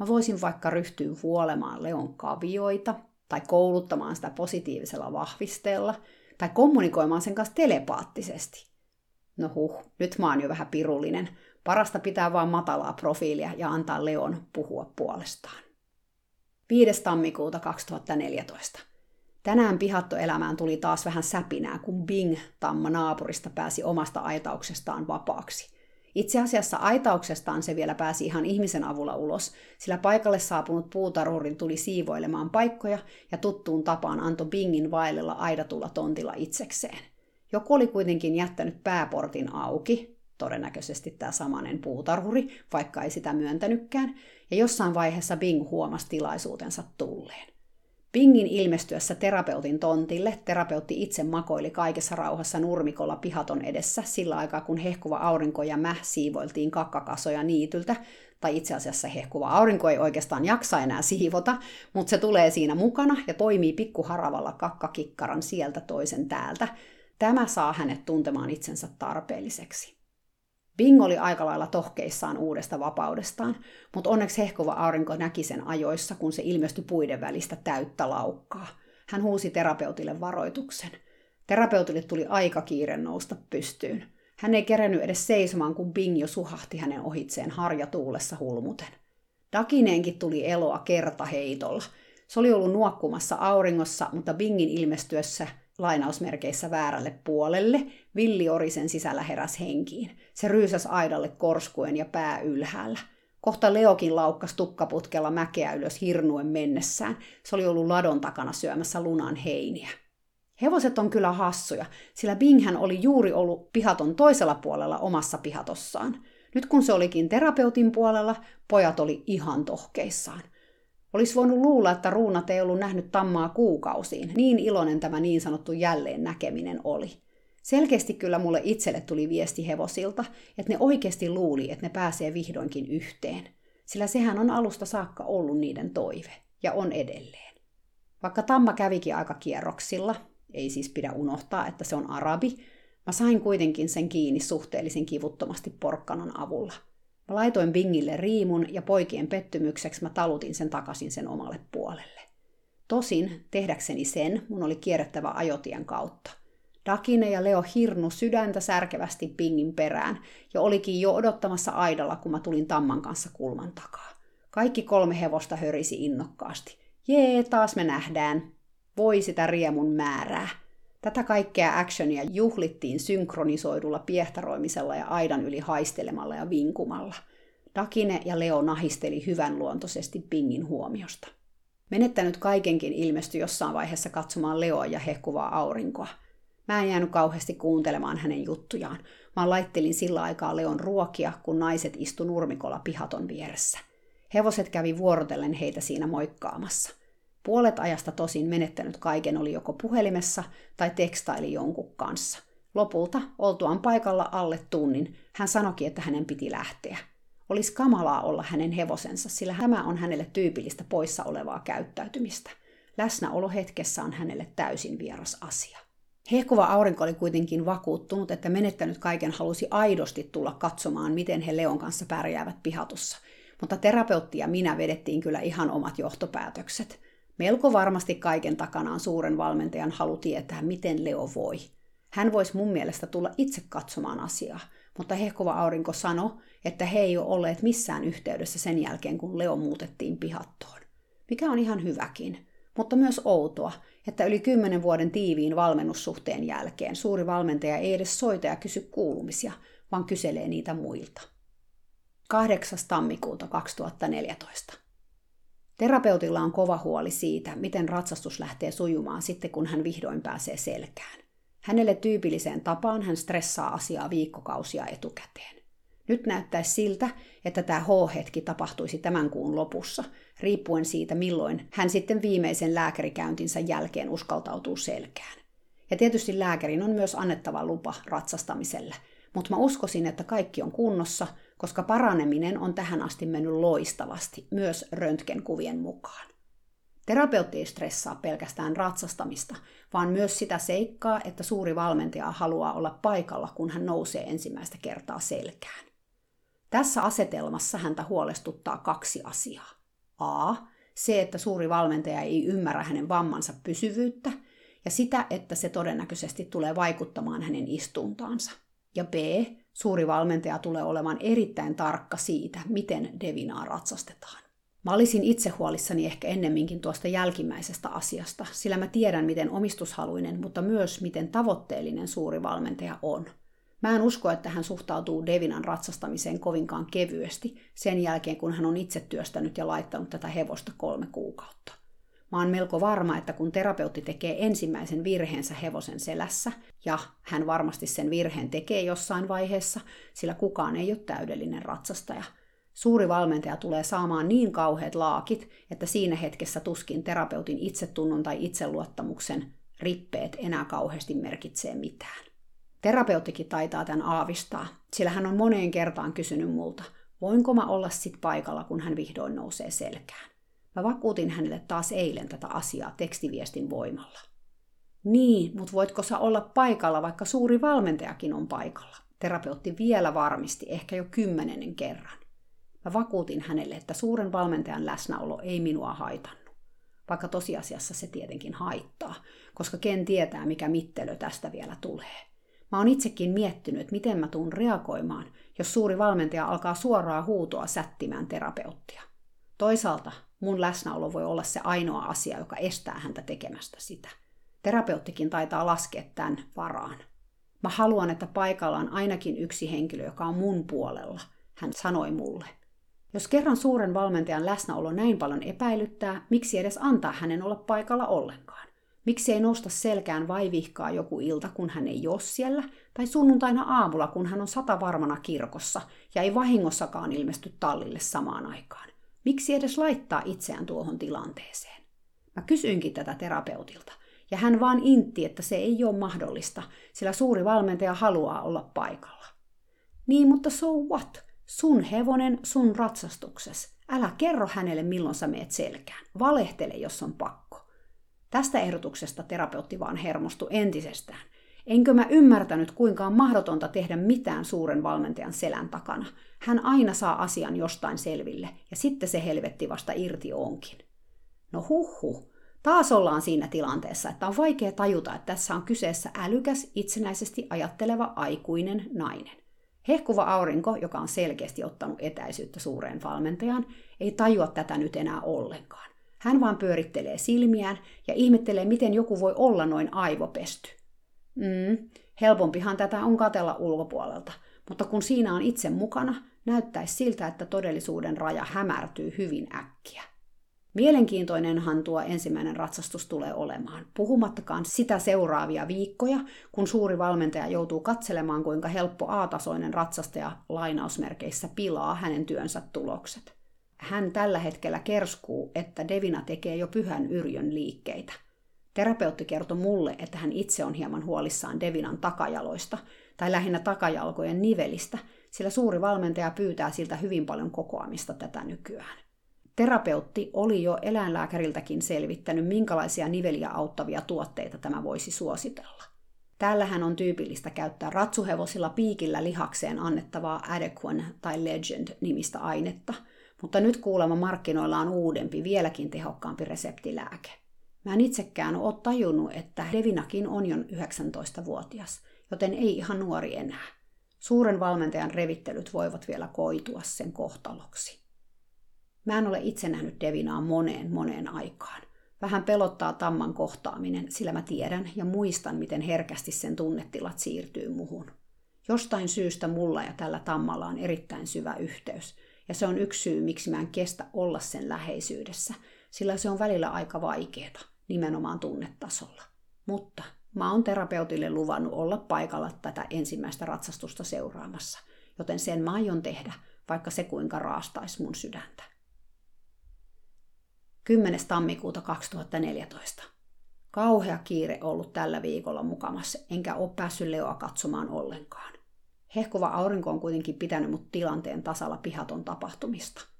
Mä voisin vaikka ryhtyä vuolemaan Leon kavioita, tai kouluttamaan sitä positiivisella vahvisteella, tai kommunikoimaan sen kanssa telepaattisesti. No huh, nyt mä oon jo vähän pirullinen. Parasta pitää vaan matalaa profiilia ja antaa Leon puhua puolestaan. 5. tammikuuta 2014. Tänään pihattoelämään tuli taas vähän säpinää, kun Bing, tamma naapurista, pääsi omasta aitauksestaan vapaaksi. Itse asiassa aitauksestaan se vielä pääsi ihan ihmisen avulla ulos, sillä paikalle saapunut puutaruurin tuli siivoilemaan paikkoja ja tuttuun tapaan antoi Bingin vaellella aidatulla tontilla itsekseen. Joku oli kuitenkin jättänyt pääportin auki, todennäköisesti tämä samanen puutarhuri, vaikka ei sitä myöntänytkään, ja jossain vaiheessa Bing huomasi tilaisuutensa tulleen. Pingin ilmestyessä terapeutin tontille terapeutti itse makoili kaikessa rauhassa nurmikolla pihaton edessä sillä aikaa, kun hehkuva aurinko ja mäh siivoiltiin kakkakasoja niityltä, tai itse asiassa hehkuva aurinko ei oikeastaan jaksa enää siivota, mutta se tulee siinä mukana ja toimii pikkuharavalla kakkakikkaran sieltä toisen täältä. Tämä saa hänet tuntemaan itsensä tarpeelliseksi. Bing oli aika lailla tohkeissaan uudesta vapaudestaan, mutta onneksi hehkuva aurinko näki sen ajoissa, kun se ilmestyi puiden välistä täyttä laukkaa. Hän huusi terapeutille varoituksen. Terapeutille tuli aika kiire nousta pystyyn. Hän ei kerennyt edes seisomaan, kun Bing jo suhahti hänen ohitseen harjatuulessa hulmuten. Dakineenkin tuli eloa kertaheitolla. Se oli ollut nuokkumassa auringossa, mutta Bingin ilmestyessä lainausmerkeissä väärälle puolelle, Villi Orisen sisällä heräs henkiin. Se ryysäs aidalle korskuen ja pää ylhäällä. Kohta Leokin laukkas tukkaputkella mäkeä ylös hirnuen mennessään. Se oli ollut ladon takana syömässä lunan heiniä. Hevoset on kyllä hassuja, sillä Binghän oli juuri ollut pihaton toisella puolella omassa pihatossaan. Nyt kun se olikin terapeutin puolella, pojat oli ihan tohkeissaan. Olisi voinut luulla, että ruunat ei ollut nähnyt tammaa kuukausiin. Niin iloinen tämä niin sanottu jälleen näkeminen oli. Selkeästi kyllä mulle itselle tuli viesti hevosilta, että ne oikeasti luuli, että ne pääsee vihdoinkin yhteen. Sillä sehän on alusta saakka ollut niiden toive, ja on edelleen. Vaikka tamma kävikin aika kierroksilla, ei siis pidä unohtaa, että se on arabi, mä sain kuitenkin sen kiinni suhteellisen kivuttomasti porkkanon avulla – Mä laitoin Bingille riimun ja poikien pettymykseksi mä talutin sen takaisin sen omalle puolelle. Tosin, tehdäkseni sen, mun oli kierrettävä ajotien kautta. Dakine ja Leo hirnu sydäntä särkevästi Bingin perään ja olikin jo odottamassa aidalla, kun mä tulin Tamman kanssa kulman takaa. Kaikki kolme hevosta hörisi innokkaasti. Jee, taas me nähdään. Voi sitä riemun määrää. Tätä kaikkea actionia juhlittiin synkronisoidulla piehtaroimisella ja aidan yli haistelemalla ja vinkumalla. Dakine ja Leo nahisteli hyvän luontoisesti Pingin huomiosta. Menettänyt kaikenkin ilmestyi jossain vaiheessa katsomaan Leoa ja hehkuvaa aurinkoa. Mä en jäänyt kauheasti kuuntelemaan hänen juttujaan, vaan laittelin sillä aikaa Leon ruokia, kun naiset istu nurmikolla pihaton vieressä. Hevoset kävi vuorotellen heitä siinä moikkaamassa – Puolet ajasta tosin menettänyt kaiken oli joko puhelimessa tai tekstaili jonkun kanssa. Lopulta, oltuaan paikalla alle tunnin, hän sanoki, että hänen piti lähteä. Olisi kamalaa olla hänen hevosensa, sillä tämä on hänelle tyypillistä poissa olevaa käyttäytymistä. Läsnäolo hetkessä on hänelle täysin vieras asia. Hehkuva aurinko oli kuitenkin vakuuttunut, että menettänyt kaiken halusi aidosti tulla katsomaan, miten he Leon kanssa pärjäävät pihatussa. Mutta terapeutti ja minä vedettiin kyllä ihan omat johtopäätökset – Melko varmasti kaiken takana on suuren valmentajan halu tietää, miten Leo voi. Hän voisi mun mielestä tulla itse katsomaan asiaa, mutta hehkova aurinko sanoi, että he ei ole olleet missään yhteydessä sen jälkeen, kun Leo muutettiin pihattoon. Mikä on ihan hyväkin, mutta myös outoa, että yli kymmenen vuoden tiiviin valmennussuhteen jälkeen suuri valmentaja ei edes soita ja kysy kuulumisia, vaan kyselee niitä muilta. 8. tammikuuta 2014. Terapeutilla on kova huoli siitä, miten ratsastus lähtee sujumaan sitten, kun hän vihdoin pääsee selkään. Hänelle tyypilliseen tapaan hän stressaa asiaa viikkokausia etukäteen. Nyt näyttäisi siltä, että tämä H-hetki tapahtuisi tämän kuun lopussa, riippuen siitä, milloin hän sitten viimeisen lääkärikäyntinsä jälkeen uskaltautuu selkään. Ja tietysti lääkärin on myös annettava lupa ratsastamiselle, mutta mä uskoisin, että kaikki on kunnossa, koska paraneminen on tähän asti mennyt loistavasti, myös röntgenkuvien mukaan. Terapeutti ei stressaa pelkästään ratsastamista, vaan myös sitä seikkaa, että suuri valmentaja haluaa olla paikalla, kun hän nousee ensimmäistä kertaa selkään. Tässä asetelmassa häntä huolestuttaa kaksi asiaa. A. Se, että suuri valmentaja ei ymmärrä hänen vammansa pysyvyyttä, ja sitä, että se todennäköisesti tulee vaikuttamaan hänen istuntaansa. Ja B. Suuri valmentaja tulee olemaan erittäin tarkka siitä, miten Devinaa ratsastetaan. Mä olisin itse huolissani ehkä ennemminkin tuosta jälkimmäisestä asiasta, sillä mä tiedän, miten omistushaluinen, mutta myös miten tavoitteellinen suuri valmentaja on. Mä en usko, että hän suhtautuu Devinan ratsastamiseen kovinkaan kevyesti sen jälkeen, kun hän on itse työstänyt ja laittanut tätä hevosta kolme kuukautta. Mä oon melko varma, että kun terapeutti tekee ensimmäisen virheensä hevosen selässä, ja hän varmasti sen virheen tekee jossain vaiheessa, sillä kukaan ei ole täydellinen ratsastaja – Suuri valmentaja tulee saamaan niin kauheat laakit, että siinä hetkessä tuskin terapeutin itsetunnon tai itseluottamuksen rippeet enää kauheasti merkitsee mitään. Terapeuttikin taitaa tämän aavistaa, sillä hän on moneen kertaan kysynyt multa, voinko mä olla sit paikalla, kun hän vihdoin nousee selkään. Mä vakuutin hänelle taas eilen tätä asiaa tekstiviestin voimalla. Niin, mutta voitko sä olla paikalla, vaikka suuri valmentajakin on paikalla? Terapeutti vielä varmisti, ehkä jo kymmenennen kerran. Mä vakuutin hänelle, että suuren valmentajan läsnäolo ei minua haitannut. Vaikka tosiasiassa se tietenkin haittaa, koska ken tietää, mikä mittelö tästä vielä tulee. Mä oon itsekin miettinyt, miten mä tuun reagoimaan, jos suuri valmentaja alkaa suoraa huutoa sättimään terapeuttia. Toisaalta mun läsnäolo voi olla se ainoa asia, joka estää häntä tekemästä sitä. Terapeuttikin taitaa laskea tämän varaan. Mä haluan, että paikalla on ainakin yksi henkilö, joka on mun puolella, hän sanoi mulle. Jos kerran suuren valmentajan läsnäolo näin paljon epäilyttää, miksi edes antaa hänen olla paikalla ollenkaan? Miksi ei nousta selkään vai vihkaa joku ilta, kun hän ei ole siellä, tai sunnuntaina aamulla, kun hän on sata varmana kirkossa ja ei vahingossakaan ilmesty tallille samaan aikaan? Miksi edes laittaa itseään tuohon tilanteeseen? Mä kysyinkin tätä terapeutilta, ja hän vaan intti, että se ei ole mahdollista, sillä suuri valmentaja haluaa olla paikalla. Niin, mutta so what? Sun hevonen, sun ratsastukses. Älä kerro hänelle, milloin sä meet selkään. Valehtele, jos on pakko. Tästä ehdotuksesta terapeutti vaan hermostui entisestään. Enkö mä ymmärtänyt, kuinka on mahdotonta tehdä mitään suuren valmentajan selän takana. Hän aina saa asian jostain selville, ja sitten se helvetti vasta irti onkin. No huhhuh, taas ollaan siinä tilanteessa, että on vaikea tajuta, että tässä on kyseessä älykäs, itsenäisesti ajatteleva aikuinen nainen. Hehkuva aurinko, joka on selkeästi ottanut etäisyyttä suureen valmentajaan, ei tajua tätä nyt enää ollenkaan. Hän vaan pyörittelee silmiään ja ihmettelee, miten joku voi olla noin aivopesty. Mm, helpompihan tätä on katella ulkopuolelta, mutta kun siinä on itse mukana, näyttäisi siltä, että todellisuuden raja hämärtyy hyvin äkkiä. Mielenkiintoinenhan tuo ensimmäinen ratsastus tulee olemaan, puhumattakaan sitä seuraavia viikkoja, kun suuri valmentaja joutuu katselemaan, kuinka helppo A-tasoinen ratsastaja lainausmerkeissä pilaa hänen työnsä tulokset. Hän tällä hetkellä kerskuu, että Devina tekee jo pyhän yrjön liikkeitä. Terapeutti kertoi mulle, että hän itse on hieman huolissaan Devinan takajaloista, tai lähinnä takajalkojen nivelistä, sillä suuri valmentaja pyytää siltä hyvin paljon kokoamista tätä nykyään. Terapeutti oli jo eläinlääkäriltäkin selvittänyt, minkälaisia niveliä auttavia tuotteita tämä voisi suositella. Täällähän on tyypillistä käyttää ratsuhevosilla piikillä lihakseen annettavaa Adequan tai Legend-nimistä ainetta, mutta nyt kuulemma markkinoilla on uudempi, vieläkin tehokkaampi reseptilääke. Mä en itsekään ole tajunnut, että Devinakin on jo 19-vuotias, joten ei ihan nuori enää. Suuren valmentajan revittelyt voivat vielä koitua sen kohtaloksi. Mä en ole itse nähnyt Devinaa moneen moneen aikaan. Vähän pelottaa tamman kohtaaminen, sillä mä tiedän ja muistan, miten herkästi sen tunnetilat siirtyy muhun. Jostain syystä mulla ja tällä tammalla on erittäin syvä yhteys, ja se on yksi syy, miksi mä en kestä olla sen läheisyydessä, sillä se on välillä aika vaikeeta, nimenomaan tunnetasolla. Mutta mä oon terapeutille luvannut olla paikalla tätä ensimmäistä ratsastusta seuraamassa, joten sen mä aion tehdä, vaikka se kuinka raastaisi mun sydäntä. 10. tammikuuta 2014. Kauhea kiire ollut tällä viikolla mukamassa, enkä ole päässyt Leoa katsomaan ollenkaan. Hehkuva aurinko on kuitenkin pitänyt mut tilanteen tasalla pihaton tapahtumista.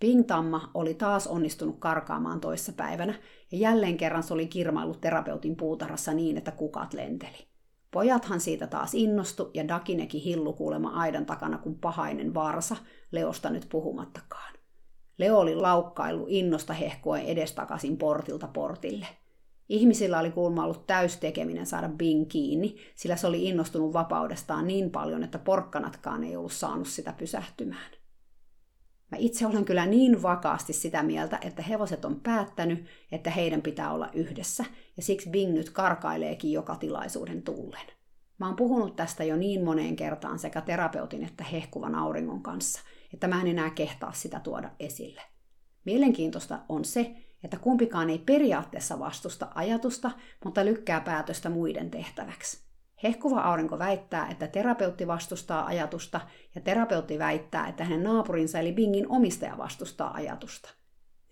Pingtamma oli taas onnistunut karkaamaan toissa päivänä, ja jälleen kerran se oli kirmaillut terapeutin puutarhassa niin, että kukat lenteli. Pojathan siitä taas innostu, ja Dakinekin hillu kuulema aidan takana kuin pahainen varsa, Leosta nyt puhumattakaan. Leo oli laukkailu innosta hehkoen edestakaisin portilta portille. Ihmisillä oli kuulma ollut täystekeminen saada Bing kiinni, sillä se oli innostunut vapaudestaan niin paljon, että porkkanatkaan ei ollut saanut sitä pysähtymään. Mä itse olen kyllä niin vakaasti sitä mieltä, että hevoset on päättänyt, että heidän pitää olla yhdessä, ja siksi Bing nyt karkaileekin joka tilaisuuden tullen. Mä oon puhunut tästä jo niin moneen kertaan sekä terapeutin että hehkuvan auringon kanssa, että mä en enää kehtaa sitä tuoda esille. Mielenkiintoista on se, että kumpikaan ei periaatteessa vastusta ajatusta, mutta lykkää päätöstä muiden tehtäväksi. Hehkuva aurinko väittää, että terapeutti vastustaa ajatusta, ja terapeutti väittää, että hänen naapurinsa eli Bingin omistaja vastustaa ajatusta.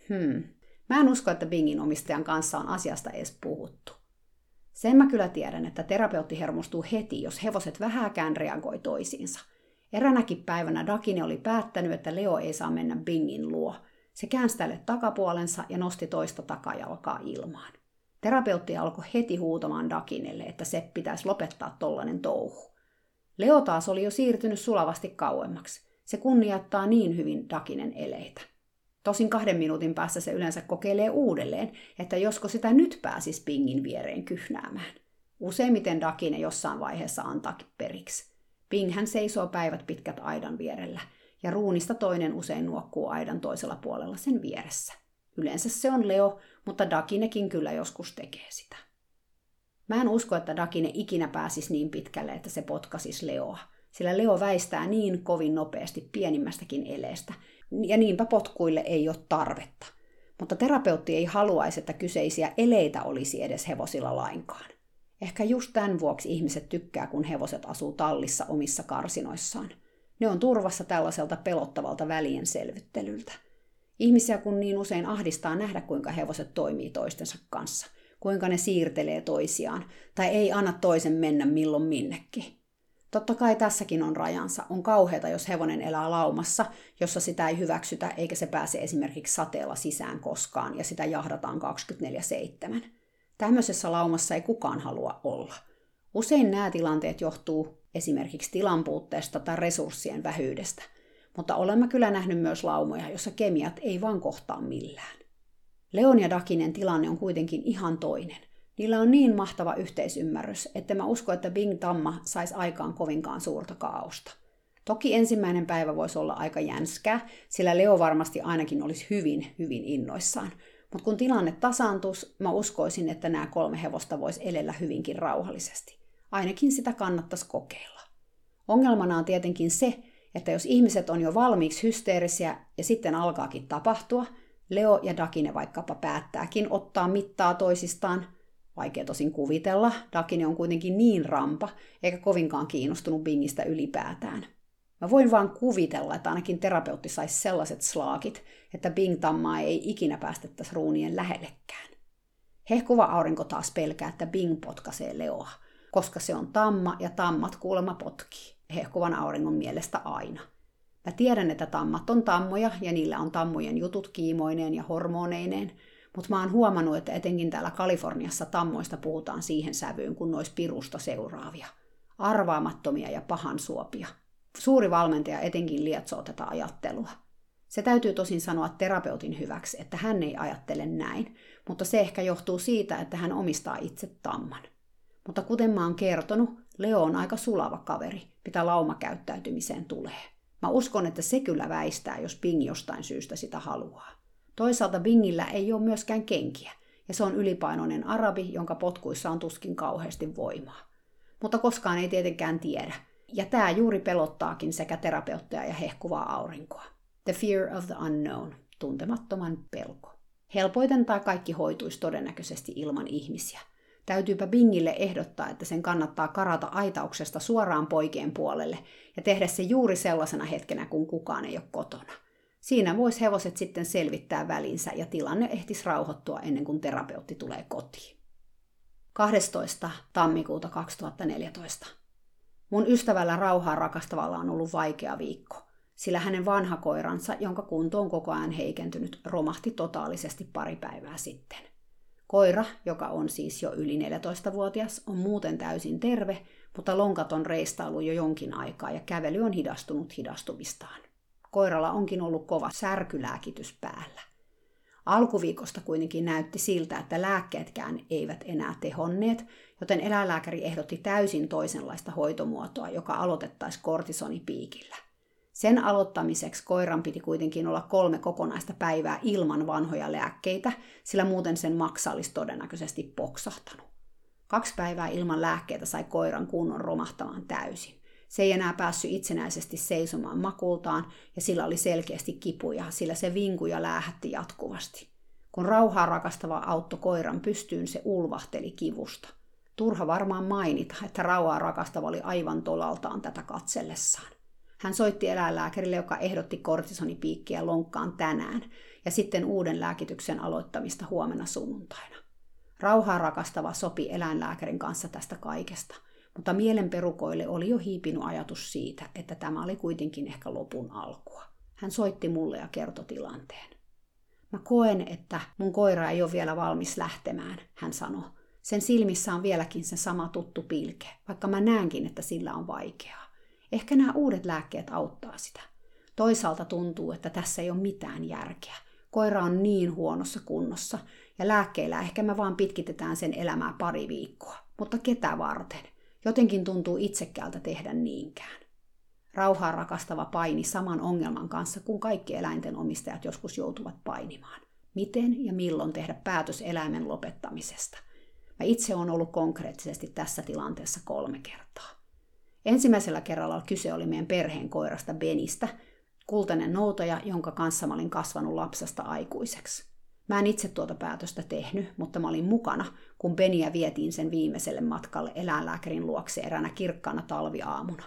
Hmm. Mä en usko, että Bingin omistajan kanssa on asiasta edes puhuttu. Sen mä kyllä tiedän, että terapeutti hermostuu heti, jos hevoset vähäkään reagoi toisiinsa. Eränäkin päivänä Dakine oli päättänyt, että Leo ei saa mennä Bingin luo. Se käänsi tälle takapuolensa ja nosti toista takajalkaa ilmaan. Terapeutti alkoi heti huutamaan Dakinelle, että se pitäisi lopettaa tollanen touhu. Leo taas oli jo siirtynyt sulavasti kauemmaksi. Se kunnioittaa niin hyvin Dakinen eleitä. Tosin kahden minuutin päässä se yleensä kokeilee uudelleen, että josko sitä nyt pääsisi pingin viereen kyhnäämään. Useimmiten Dakine jossain vaiheessa antaakin periksi. Ping hän seisoo päivät pitkät aidan vierellä, ja ruunista toinen usein nuokkuu aidan toisella puolella sen vieressä. Yleensä se on Leo, mutta Dakinekin kyllä joskus tekee sitä. Mä en usko, että Dakine ikinä pääsisi niin pitkälle, että se potkasis Leoa, sillä Leo väistää niin kovin nopeasti pienimmästäkin eleestä, ja niinpä potkuille ei ole tarvetta. Mutta terapeutti ei haluaisi, että kyseisiä eleitä olisi edes hevosilla lainkaan. Ehkä just tämän vuoksi ihmiset tykkää, kun hevoset asuu tallissa omissa karsinoissaan. Ne on turvassa tällaiselta pelottavalta välien selvittelyltä. Ihmisiä kun niin usein ahdistaa nähdä, kuinka hevoset toimii toistensa kanssa, kuinka ne siirtelee toisiaan, tai ei anna toisen mennä milloin minnekin. Totta kai tässäkin on rajansa. On kauheata, jos hevonen elää laumassa, jossa sitä ei hyväksytä eikä se pääse esimerkiksi sateella sisään koskaan ja sitä jahdataan 24-7. Tämmöisessä laumassa ei kukaan halua olla. Usein nämä tilanteet johtuu esimerkiksi tilan puutteesta tai resurssien vähyydestä – mutta olemme kyllä nähnyt myös laumoja, jossa kemiat ei vaan kohtaa millään. Leon ja Dakinen tilanne on kuitenkin ihan toinen. Niillä on niin mahtava yhteisymmärrys, että mä usko, että Bing Tamma saisi aikaan kovinkaan suurta kaaosta. Toki ensimmäinen päivä voisi olla aika jänskää, sillä Leo varmasti ainakin olisi hyvin, hyvin innoissaan. Mutta kun tilanne tasaantus, mä uskoisin, että nämä kolme hevosta voisi elellä hyvinkin rauhallisesti. Ainakin sitä kannattaisi kokeilla. Ongelmana on tietenkin se, että jos ihmiset on jo valmiiksi hysteerisiä ja sitten alkaakin tapahtua, Leo ja Dakine vaikkapa päättääkin ottaa mittaa toisistaan, vaikea tosin kuvitella, Dakine on kuitenkin niin rampa, eikä kovinkaan kiinnostunut Bingistä ylipäätään. Mä voin vaan kuvitella, että ainakin terapeutti saisi sellaiset slaakit, että Bing-tammaa ei ikinä päästettäisi ruunien lähellekään. Hehkuva aurinko taas pelkää, että Bing potkaisee Leoa, koska se on tamma ja tammat kuulemma potkii hehkuvan auringon mielestä aina. Mä tiedän, että tammat on tammoja ja niillä on tammojen jutut kiimoineen ja hormoneineen, mutta mä oon huomannut, että etenkin täällä Kaliforniassa tammoista puhutaan siihen sävyyn, kun nois pirusta seuraavia. Arvaamattomia ja pahan suopia. Suuri valmentaja etenkin lietsoo tätä ajattelua. Se täytyy tosin sanoa terapeutin hyväksi, että hän ei ajattele näin, mutta se ehkä johtuu siitä, että hän omistaa itse tamman. Mutta kuten mä oon kertonut, Leo on aika sulava kaveri, mitä laumakäyttäytymiseen tulee. Mä uskon, että se kyllä väistää, jos Bing jostain syystä sitä haluaa. Toisaalta Bingillä ei ole myöskään kenkiä, ja se on ylipainoinen arabi, jonka potkuissa on tuskin kauheasti voimaa. Mutta koskaan ei tietenkään tiedä, ja tämä juuri pelottaakin sekä terapeuttia ja hehkuvaa aurinkoa. The fear of the unknown, tuntemattoman pelko. Helpoiten tai kaikki hoituisi todennäköisesti ilman ihmisiä – Täytyypä Bingille ehdottaa, että sen kannattaa karata aitauksesta suoraan poikien puolelle ja tehdä se juuri sellaisena hetkenä, kun kukaan ei ole kotona. Siinä voisi hevoset sitten selvittää välinsä ja tilanne ehtisi rauhoittua ennen kuin terapeutti tulee kotiin. 12. tammikuuta 2014. Mun ystävällä rauhaa rakastavalla on ollut vaikea viikko, sillä hänen vanha koiransa, jonka kunto on koko ajan heikentynyt, romahti totaalisesti pari päivää sitten. Koira, joka on siis jo yli 14-vuotias, on muuten täysin terve, mutta lonkat on reistailu jo jonkin aikaa ja kävely on hidastunut hidastumistaan. Koiralla onkin ollut kova särkylääkitys päällä. Alkuviikosta kuitenkin näytti siltä, että lääkkeetkään eivät enää tehonneet, joten eläinlääkäri ehdotti täysin toisenlaista hoitomuotoa, joka aloitettaisiin kortisonipiikillä. Sen aloittamiseksi koiran piti kuitenkin olla kolme kokonaista päivää ilman vanhoja lääkkeitä, sillä muuten sen maksa olisi todennäköisesti poksahtanut. Kaksi päivää ilman lääkkeitä sai koiran kunnon romahtamaan täysin. Se ei enää päässyt itsenäisesti seisomaan makultaan ja sillä oli selkeästi kipuja, sillä se vinkuja läähätti jatkuvasti. Kun rauhaa rakastava auttoi koiran pystyyn, se ulvahteli kivusta. Turha varmaan mainita, että rauhaa rakastava oli aivan tolaltaan tätä katsellessaan. Hän soitti eläinlääkärille, joka ehdotti kortisonipiikkiä lonkkaan tänään ja sitten uuden lääkityksen aloittamista huomenna sunnuntaina. Rauhaa rakastava sopi eläinlääkärin kanssa tästä kaikesta, mutta mielenperukoille oli jo hiipinut ajatus siitä, että tämä oli kuitenkin ehkä lopun alkua. Hän soitti mulle ja kertoi tilanteen. Mä koen, että mun koira ei ole vielä valmis lähtemään, hän sanoi. Sen silmissä on vieläkin se sama tuttu pilke, vaikka mä näenkin, että sillä on vaikeaa. Ehkä nämä uudet lääkkeet auttaa sitä. Toisaalta tuntuu, että tässä ei ole mitään järkeä. Koira on niin huonossa kunnossa, ja lääkkeillä ehkä me vaan pitkitetään sen elämää pari viikkoa. Mutta ketä varten? Jotenkin tuntuu itsekkäältä tehdä niinkään. Rauhaa rakastava paini saman ongelman kanssa, kun kaikki eläinten omistajat joskus joutuvat painimaan. Miten ja milloin tehdä päätös eläimen lopettamisesta? Mä itse olen ollut konkreettisesti tässä tilanteessa kolme kertaa. Ensimmäisellä kerralla kyse oli meidän perheen koirasta Benistä, kultainen noutaja, jonka kanssa mä olin kasvanut lapsesta aikuiseksi. Mä en itse tuota päätöstä tehnyt, mutta mä olin mukana, kun Beniä vietiin sen viimeiselle matkalle eläinlääkärin luokse eräänä kirkkaana talviaamuna.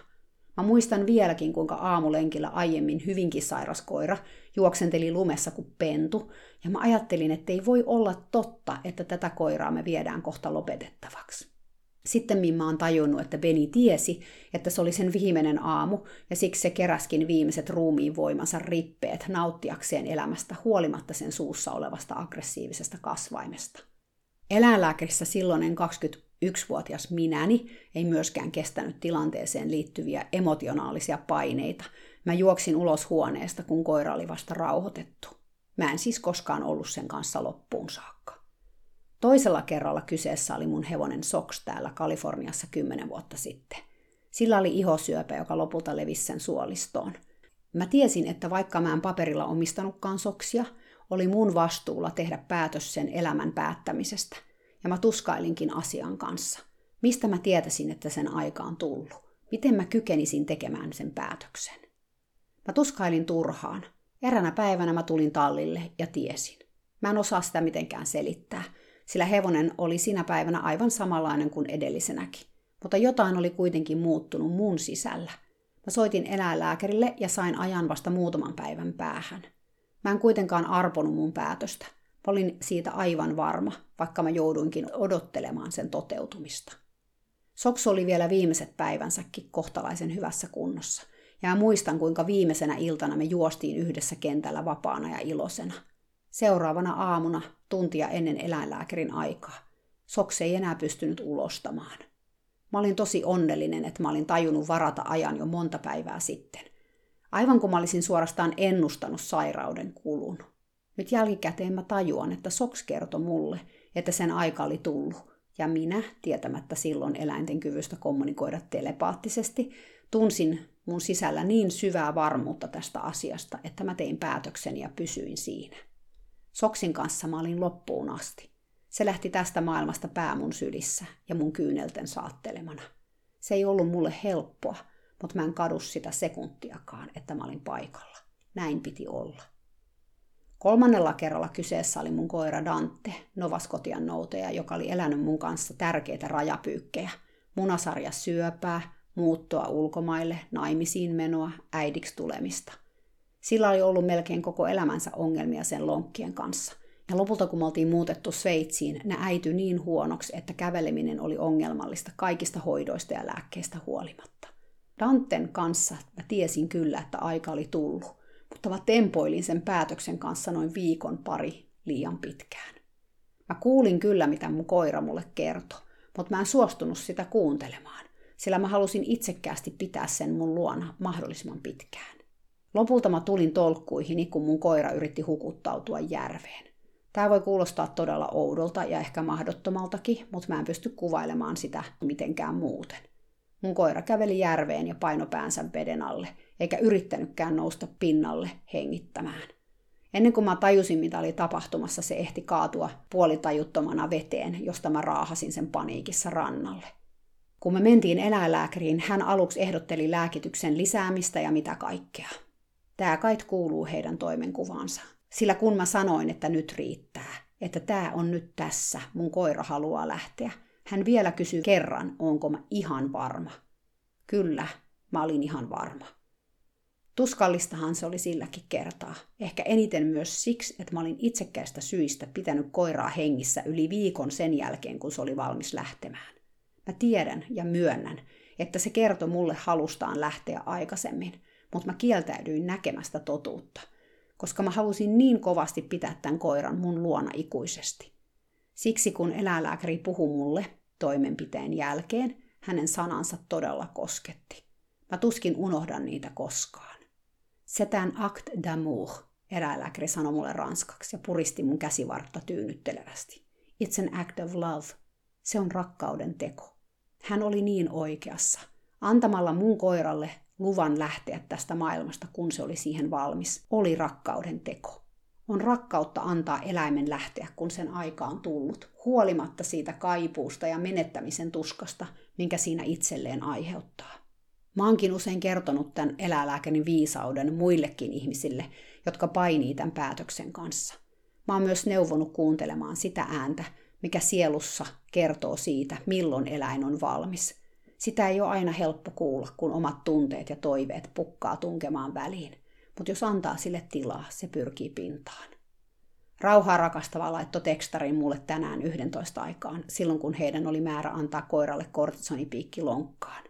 Mä muistan vieläkin, kuinka aamulenkillä aiemmin hyvinkin sairas koira juoksenteli lumessa kuin pentu, ja mä ajattelin, että ei voi olla totta, että tätä koiraa me viedään kohta lopetettavaksi. Sitten mä oon tajunnut, että Beni tiesi, että se oli sen viimeinen aamu, ja siksi se keräskin viimeiset ruumiin voimansa rippeet nauttiakseen elämästä huolimatta sen suussa olevasta aggressiivisesta kasvaimesta. Eläinlääkärissä silloinen 21-vuotias minäni ei myöskään kestänyt tilanteeseen liittyviä emotionaalisia paineita. Mä juoksin ulos huoneesta, kun koira oli vasta rauhoitettu. Mä en siis koskaan ollut sen kanssa loppuun saakka. Toisella kerralla kyseessä oli mun hevonen Sox täällä Kaliforniassa kymmenen vuotta sitten. Sillä oli ihosyöpä, joka lopulta levisi sen suolistoon. Mä tiesin, että vaikka mä en paperilla omistanutkaan soksia, oli mun vastuulla tehdä päätös sen elämän päättämisestä. Ja mä tuskailinkin asian kanssa. Mistä mä tietäisin, että sen aika on tullut? Miten mä kykenisin tekemään sen päätöksen? Mä tuskailin turhaan. Eränä päivänä mä tulin tallille ja tiesin. Mä en osaa sitä mitenkään selittää, sillä hevonen oli sinä päivänä aivan samanlainen kuin edellisenäkin. Mutta jotain oli kuitenkin muuttunut muun sisällä. Mä soitin eläinlääkärille ja sain ajan vasta muutaman päivän päähän. Mä en kuitenkaan arponut mun päätöstä. Mä olin siitä aivan varma, vaikka mä jouduinkin odottelemaan sen toteutumista. Soksu oli vielä viimeiset päivänsäkin kohtalaisen hyvässä kunnossa. Ja muistan, kuinka viimeisenä iltana me juostiin yhdessä kentällä vapaana ja ilosena – Seuraavana aamuna, tuntia ennen eläinlääkärin aikaa, Soks ei enää pystynyt ulostamaan. Mä olin tosi onnellinen, että mä olin tajunnut varata ajan jo monta päivää sitten. Aivan kuin mä olisin suorastaan ennustanut sairauden kulun. Nyt jälkikäteen mä tajuan, että Soks kertoi mulle, että sen aika oli tullut. Ja minä, tietämättä silloin eläinten kyvystä kommunikoida telepaattisesti, tunsin mun sisällä niin syvää varmuutta tästä asiasta, että mä tein päätöksen ja pysyin siinä. Soksin kanssa mä olin loppuun asti. Se lähti tästä maailmasta pää mun sylissä ja mun kyynelten saattelemana. Se ei ollut mulle helppoa, mutta mä en kadu sitä sekuntiakaan, että mä olin paikalla. Näin piti olla. Kolmannella kerralla kyseessä oli mun koira Dante, Novaskotian nouteja, joka oli elänyt mun kanssa tärkeitä rajapyykkejä. Munasarja syöpää, muuttoa ulkomaille, naimisiin menoa, äidiksi tulemista – sillä oli ollut melkein koko elämänsä ongelmia sen lonkkien kanssa. Ja lopulta kun me oltiin muutettu Sveitsiin, ne äity niin huonoksi, että käveleminen oli ongelmallista kaikista hoidoista ja lääkkeistä huolimatta. Danten kanssa mä tiesin kyllä, että aika oli tullut, mutta mä tempoilin sen päätöksen kanssa noin viikon pari liian pitkään. Mä kuulin kyllä, mitä mun koira mulle kertoi, mutta mä en suostunut sitä kuuntelemaan, sillä mä halusin itsekkäästi pitää sen mun luona mahdollisimman pitkään. Lopulta mä tulin tolkkuihini, kun mun koira yritti hukuttautua järveen. Tämä voi kuulostaa todella oudolta ja ehkä mahdottomaltakin, mutta mä en pysty kuvailemaan sitä mitenkään muuten. Mun koira käveli järveen ja paino päänsä veden alle, eikä yrittänytkään nousta pinnalle hengittämään. Ennen kuin mä tajusin, mitä oli tapahtumassa, se ehti kaatua puolitajuttomana veteen, josta mä raahasin sen paniikissa rannalle. Kun me mentiin eläinlääkäriin, hän aluksi ehdotteli lääkityksen lisäämistä ja mitä kaikkea. Tämä kait kuuluu heidän toimenkuvaansa. Sillä kun mä sanoin, että nyt riittää, että tämä on nyt tässä, mun koira haluaa lähteä, hän vielä kysyi kerran, onko mä ihan varma. Kyllä, mä olin ihan varma. Tuskallistahan se oli silläkin kertaa. Ehkä eniten myös siksi, että mä olin itsekkäistä syistä pitänyt koiraa hengissä yli viikon sen jälkeen, kun se oli valmis lähtemään. Mä tiedän ja myönnän, että se kertoi mulle halustaan lähteä aikaisemmin, mutta mä kieltäydyin näkemästä totuutta, koska mä halusin niin kovasti pitää tämän koiran mun luona ikuisesti. Siksi kun eläinlääkäri puhui mulle toimenpiteen jälkeen, hänen sanansa todella kosketti. Mä tuskin unohdan niitä koskaan. Setän act d'amour, eläinlääkäri sanoi mulle ranskaksi ja puristi mun käsivartta tyynnyttelevästi. It's an act of love. Se on rakkauden teko. Hän oli niin oikeassa. Antamalla mun koiralle luvan lähteä tästä maailmasta, kun se oli siihen valmis, oli rakkauden teko. On rakkautta antaa eläimen lähteä, kun sen aika on tullut, huolimatta siitä kaipuusta ja menettämisen tuskasta, minkä siinä itselleen aiheuttaa. Mä oonkin usein kertonut tämän eläinlääkärin viisauden muillekin ihmisille, jotka painii tämän päätöksen kanssa. Mä oon myös neuvonut kuuntelemaan sitä ääntä, mikä sielussa kertoo siitä, milloin eläin on valmis. Sitä ei ole aina helppo kuulla, kun omat tunteet ja toiveet pukkaa tunkemaan väliin. Mutta jos antaa sille tilaa, se pyrkii pintaan. Rauhaa rakastava laittoi tekstarin mulle tänään 11 aikaan, silloin kun heidän oli määrä antaa koiralle kortisonipiikki lonkkaan.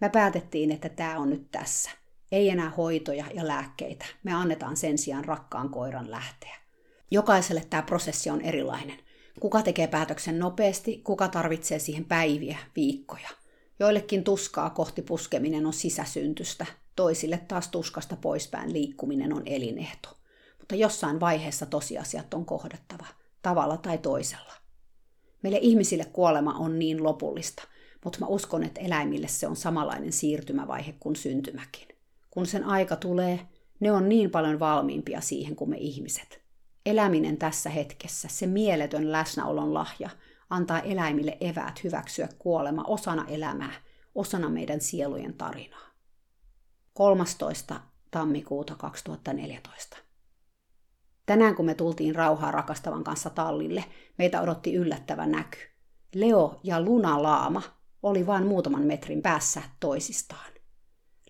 Me päätettiin, että tämä on nyt tässä. Ei enää hoitoja ja lääkkeitä. Me annetaan sen sijaan rakkaan koiran lähteä. Jokaiselle tämä prosessi on erilainen. Kuka tekee päätöksen nopeasti, kuka tarvitsee siihen päiviä, viikkoja. Joillekin tuskaa kohti puskeminen on sisäsyntystä, toisille taas tuskasta poispäin liikkuminen on elinehto. Mutta jossain vaiheessa tosiasiat on kohdattava, tavalla tai toisella. Meille ihmisille kuolema on niin lopullista, mutta mä uskon, että eläimille se on samanlainen siirtymävaihe kuin syntymäkin. Kun sen aika tulee, ne on niin paljon valmiimpia siihen kuin me ihmiset. Eläminen tässä hetkessä, se mieletön läsnäolon lahja, antaa eläimille eväät hyväksyä kuolema osana elämää, osana meidän sielujen tarinaa. 13. tammikuuta 2014. Tänään kun me tultiin rauhaa rakastavan kanssa tallille, meitä odotti yllättävä näky. Leo ja Luna Laama oli vain muutaman metrin päässä toisistaan.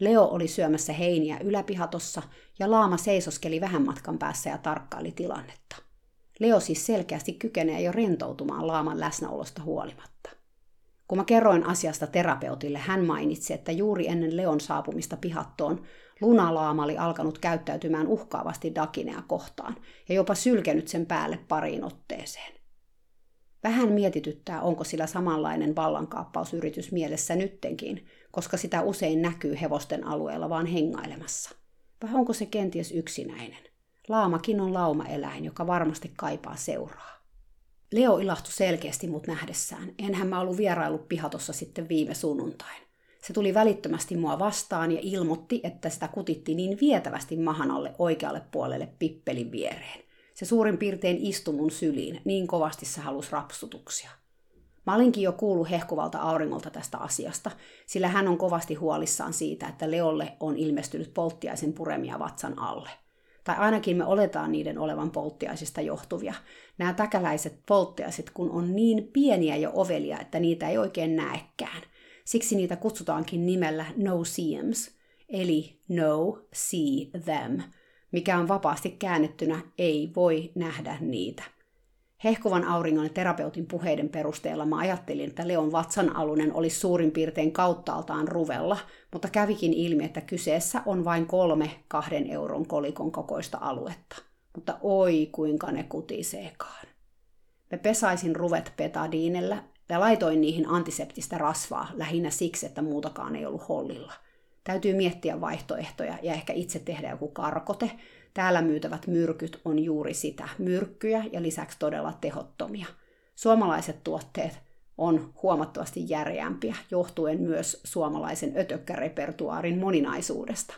Leo oli syömässä heiniä yläpihatossa ja Laama seisoskeli vähän matkan päässä ja tarkkaili tilannetta. Leo siis selkeästi kykenee jo rentoutumaan Laaman läsnäolosta huolimatta. Kun mä kerroin asiasta terapeutille, hän mainitsi, että juuri ennen Leon saapumista pihattoon Lunalaama oli alkanut käyttäytymään uhkaavasti Dakinea kohtaan ja jopa sylkenyt sen päälle pariin otteeseen. Vähän mietityttää, onko sillä samanlainen vallankaappausyritys mielessä nyttenkin, koska sitä usein näkyy hevosten alueella vaan hengailemassa. Vai onko se kenties yksinäinen? Laamakin on laumaeläin, joka varmasti kaipaa seuraa. Leo ilahtui selkeästi mut nähdessään. Enhän mä ollut vierailu pihatossa sitten viime sunnuntain. Se tuli välittömästi mua vastaan ja ilmoitti, että sitä kutitti niin vietävästi mahan alle oikealle puolelle pippelin viereen. Se suurin piirtein istui mun syliin, niin kovasti se halusi rapsutuksia. Mä olinkin jo kuullut hehkuvalta auringolta tästä asiasta, sillä hän on kovasti huolissaan siitä, että Leolle on ilmestynyt polttiaisen puremia vatsan alle. Tai ainakin me oletaan niiden olevan polttiaisista johtuvia. Nämä täkäläiset polttiaiset, kun on niin pieniä ja ovelia, että niitä ei oikein näekään. Siksi niitä kutsutaankin nimellä no seems, eli no see them, mikä on vapaasti käännettynä ei voi nähdä niitä. Hehkuvan auringon ja terapeutin puheiden perusteella mä ajattelin, että Leon vatsan alunen olisi suurin piirtein kauttaaltaan ruvella, mutta kävikin ilmi, että kyseessä on vain kolme kahden euron kolikon kokoista aluetta. Mutta oi kuinka ne kutiseekaan. Me pesaisin ruvet petadiinellä ja laitoin niihin antiseptistä rasvaa lähinnä siksi, että muutakaan ei ollut hollilla. Täytyy miettiä vaihtoehtoja ja ehkä itse tehdä joku karkote. Täällä myytävät myrkyt on juuri sitä, myrkkyjä ja lisäksi todella tehottomia. Suomalaiset tuotteet on huomattavasti järeämpiä, johtuen myös suomalaisen ötökkärepertuaarin moninaisuudesta.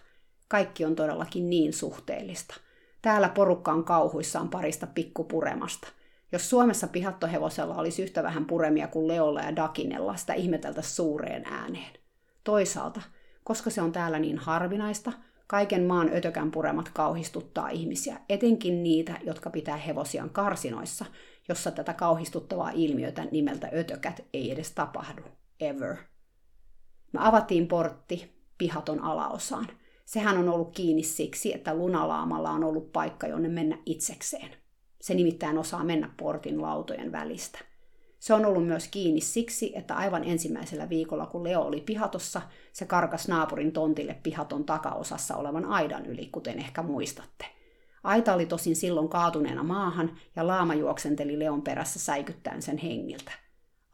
Kaikki on todellakin niin suhteellista. Täällä porukka on kauhuissaan parista pikkupuremasta. Jos Suomessa pihattohevosella olisi yhtä vähän puremia kuin Leolla ja Dakinella, sitä ihmeteltä suureen ääneen. Toisaalta, koska se on täällä niin harvinaista, kaiken maan ötökän puremat kauhistuttaa ihmisiä, etenkin niitä, jotka pitää hevosian karsinoissa, jossa tätä kauhistuttavaa ilmiötä nimeltä ötökät ei edes tapahdu. Ever. Me avattiin portti pihaton alaosaan. Sehän on ollut kiinni siksi, että lunalaamalla on ollut paikka, jonne mennä itsekseen. Se nimittäin osaa mennä portin lautojen välistä. Se on ollut myös kiinni siksi, että aivan ensimmäisellä viikolla, kun Leo oli pihatossa, se karkas naapurin tontille pihaton takaosassa olevan aidan yli, kuten ehkä muistatte. Aita oli tosin silloin kaatuneena maahan ja laama juoksenteli Leon perässä säikyttäen sen hengiltä.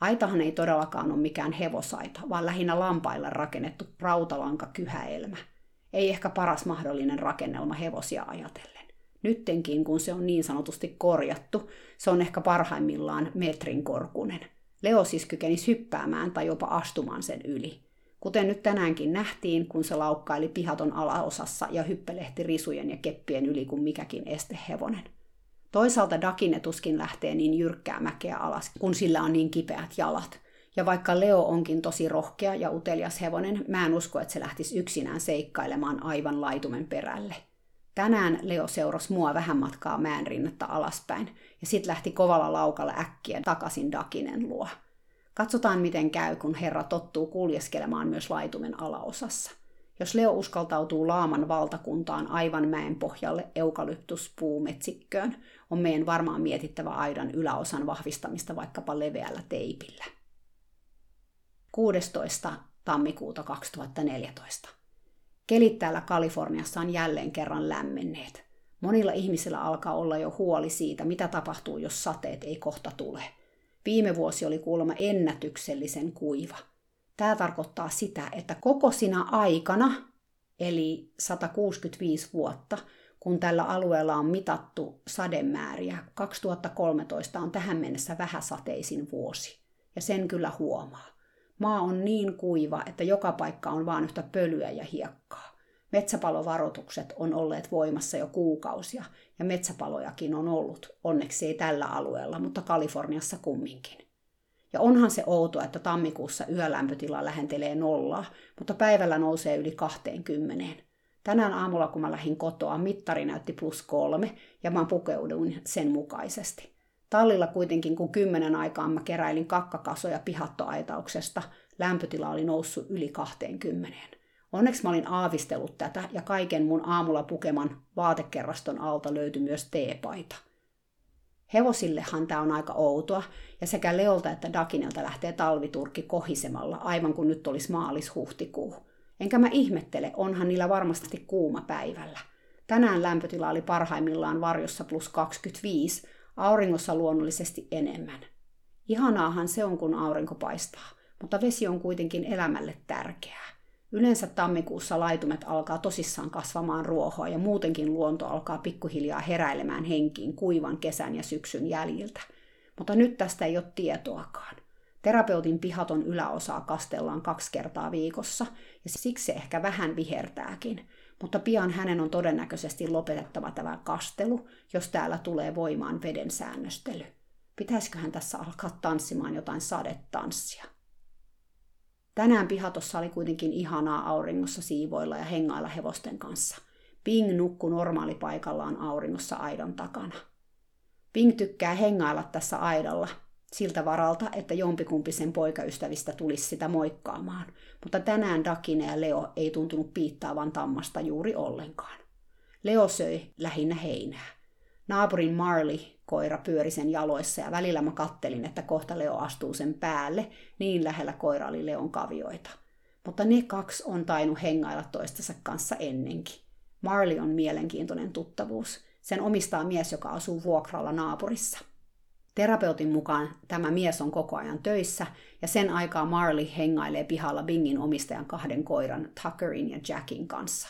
Aitahan ei todellakaan ole mikään hevosaita, vaan lähinnä lampailla rakennettu rautalanka kyhäelmä. Ei ehkä paras mahdollinen rakennelma hevosia ajatellen. Nyttenkin, kun se on niin sanotusti korjattu, se on ehkä parhaimmillaan metrin korkunen. Leo siis kykenisi hyppäämään tai jopa astumaan sen yli. Kuten nyt tänäänkin nähtiin, kun se laukkaili pihaton alaosassa ja hyppelehti risujen ja keppien yli kuin mikäkin estehevonen. Toisaalta Dakine tuskin lähtee niin jyrkkää mäkeä alas, kun sillä on niin kipeät jalat. Ja vaikka Leo onkin tosi rohkea ja utelias hevonen, mä en usko, että se lähtisi yksinään seikkailemaan aivan laitumen perälle – Tänään Leo seurasi mua vähän matkaa mäen rinnettä alaspäin, ja sitten lähti kovalla laukalla äkkiä takaisin Dakinen luo. Katsotaan miten käy, kun herra tottuu kuljeskelemaan myös laitumen alaosassa. Jos Leo uskaltautuu laaman valtakuntaan aivan mäen pohjalle eukalyptuspuumetsikköön, on meidän varmaan mietittävä aidan yläosan vahvistamista vaikkapa leveällä teipillä. 16. tammikuuta 2014. Kelit täällä Kaliforniassa on jälleen kerran lämmenneet. Monilla ihmisillä alkaa olla jo huoli siitä, mitä tapahtuu, jos sateet ei kohta tule. Viime vuosi oli kuulemma ennätyksellisen kuiva. Tämä tarkoittaa sitä, että koko sinä aikana, eli 165 vuotta, kun tällä alueella on mitattu sademääriä, 2013 on tähän mennessä vähäsateisin vuosi. Ja sen kyllä huomaa. Maa on niin kuiva, että joka paikka on vain yhtä pölyä ja hiekkaa. Metsäpalovaroitukset on olleet voimassa jo kuukausia, ja metsäpalojakin on ollut, onneksi ei tällä alueella, mutta Kaliforniassa kumminkin. Ja onhan se outoa, että tammikuussa yölämpötila lähentelee nollaa, mutta päivällä nousee yli 20. Tänään aamulla, kun mä lähdin kotoa, mittari näytti plus kolme, ja mä pukeuduin sen mukaisesti. Tallilla kuitenkin, kun kymmenen aikaan mä keräilin kakkakasoja pihattoaitauksesta, lämpötila oli noussut yli 20. Onneksi mä olin aavistellut tätä ja kaiken mun aamulla pukeman vaatekerraston alta löytyi myös teepaita. Hevosillehan tämä on aika outoa, ja sekä Leolta että Dakinelta lähtee talviturkki kohisemalla, aivan kuin nyt olisi maalis-huhtikuu. Enkä mä ihmettele, onhan niillä varmasti kuuma päivällä. Tänään lämpötila oli parhaimmillaan varjossa plus 25, auringossa luonnollisesti enemmän. Ihanaahan se on, kun aurinko paistaa, mutta vesi on kuitenkin elämälle tärkeää. Yleensä tammikuussa laitumet alkaa tosissaan kasvamaan ruohoa ja muutenkin luonto alkaa pikkuhiljaa heräilemään henkiin kuivan kesän ja syksyn jäljiltä. Mutta nyt tästä ei ole tietoakaan. Terapeutin pihaton yläosaa kastellaan kaksi kertaa viikossa, ja siksi se ehkä vähän vihertääkin. Mutta pian hänen on todennäköisesti lopetettava tämä kastelu, jos täällä tulee voimaan veden säännöstely. Pitäisiköhän tässä alkaa tanssimaan jotain sadetanssia? Tänään pihatossa oli kuitenkin ihanaa auringossa siivoilla ja hengailla hevosten kanssa. Ping nukkui normaalipaikallaan auringossa aidan takana. Ping tykkää hengailla tässä aidalla, siltä varalta, että jompikumpi sen poikaystävistä tulisi sitä moikkaamaan, mutta tänään Dakine ja Leo ei tuntunut piittaavan tammasta juuri ollenkaan. Leo söi lähinnä heinää. Naapurin Marley koira pyöri sen jaloissa ja välillä mä kattelin, että kohta Leo astuu sen päälle, niin lähellä koira oli Leon kavioita. Mutta ne kaksi on tainnut hengailla toistensa kanssa ennenkin. Marley on mielenkiintoinen tuttavuus. Sen omistaa mies, joka asuu vuokralla naapurissa. Terapeutin mukaan tämä mies on koko ajan töissä ja sen aikaa Marley hengailee pihalla Bingin omistajan kahden koiran Tuckerin ja Jackin kanssa.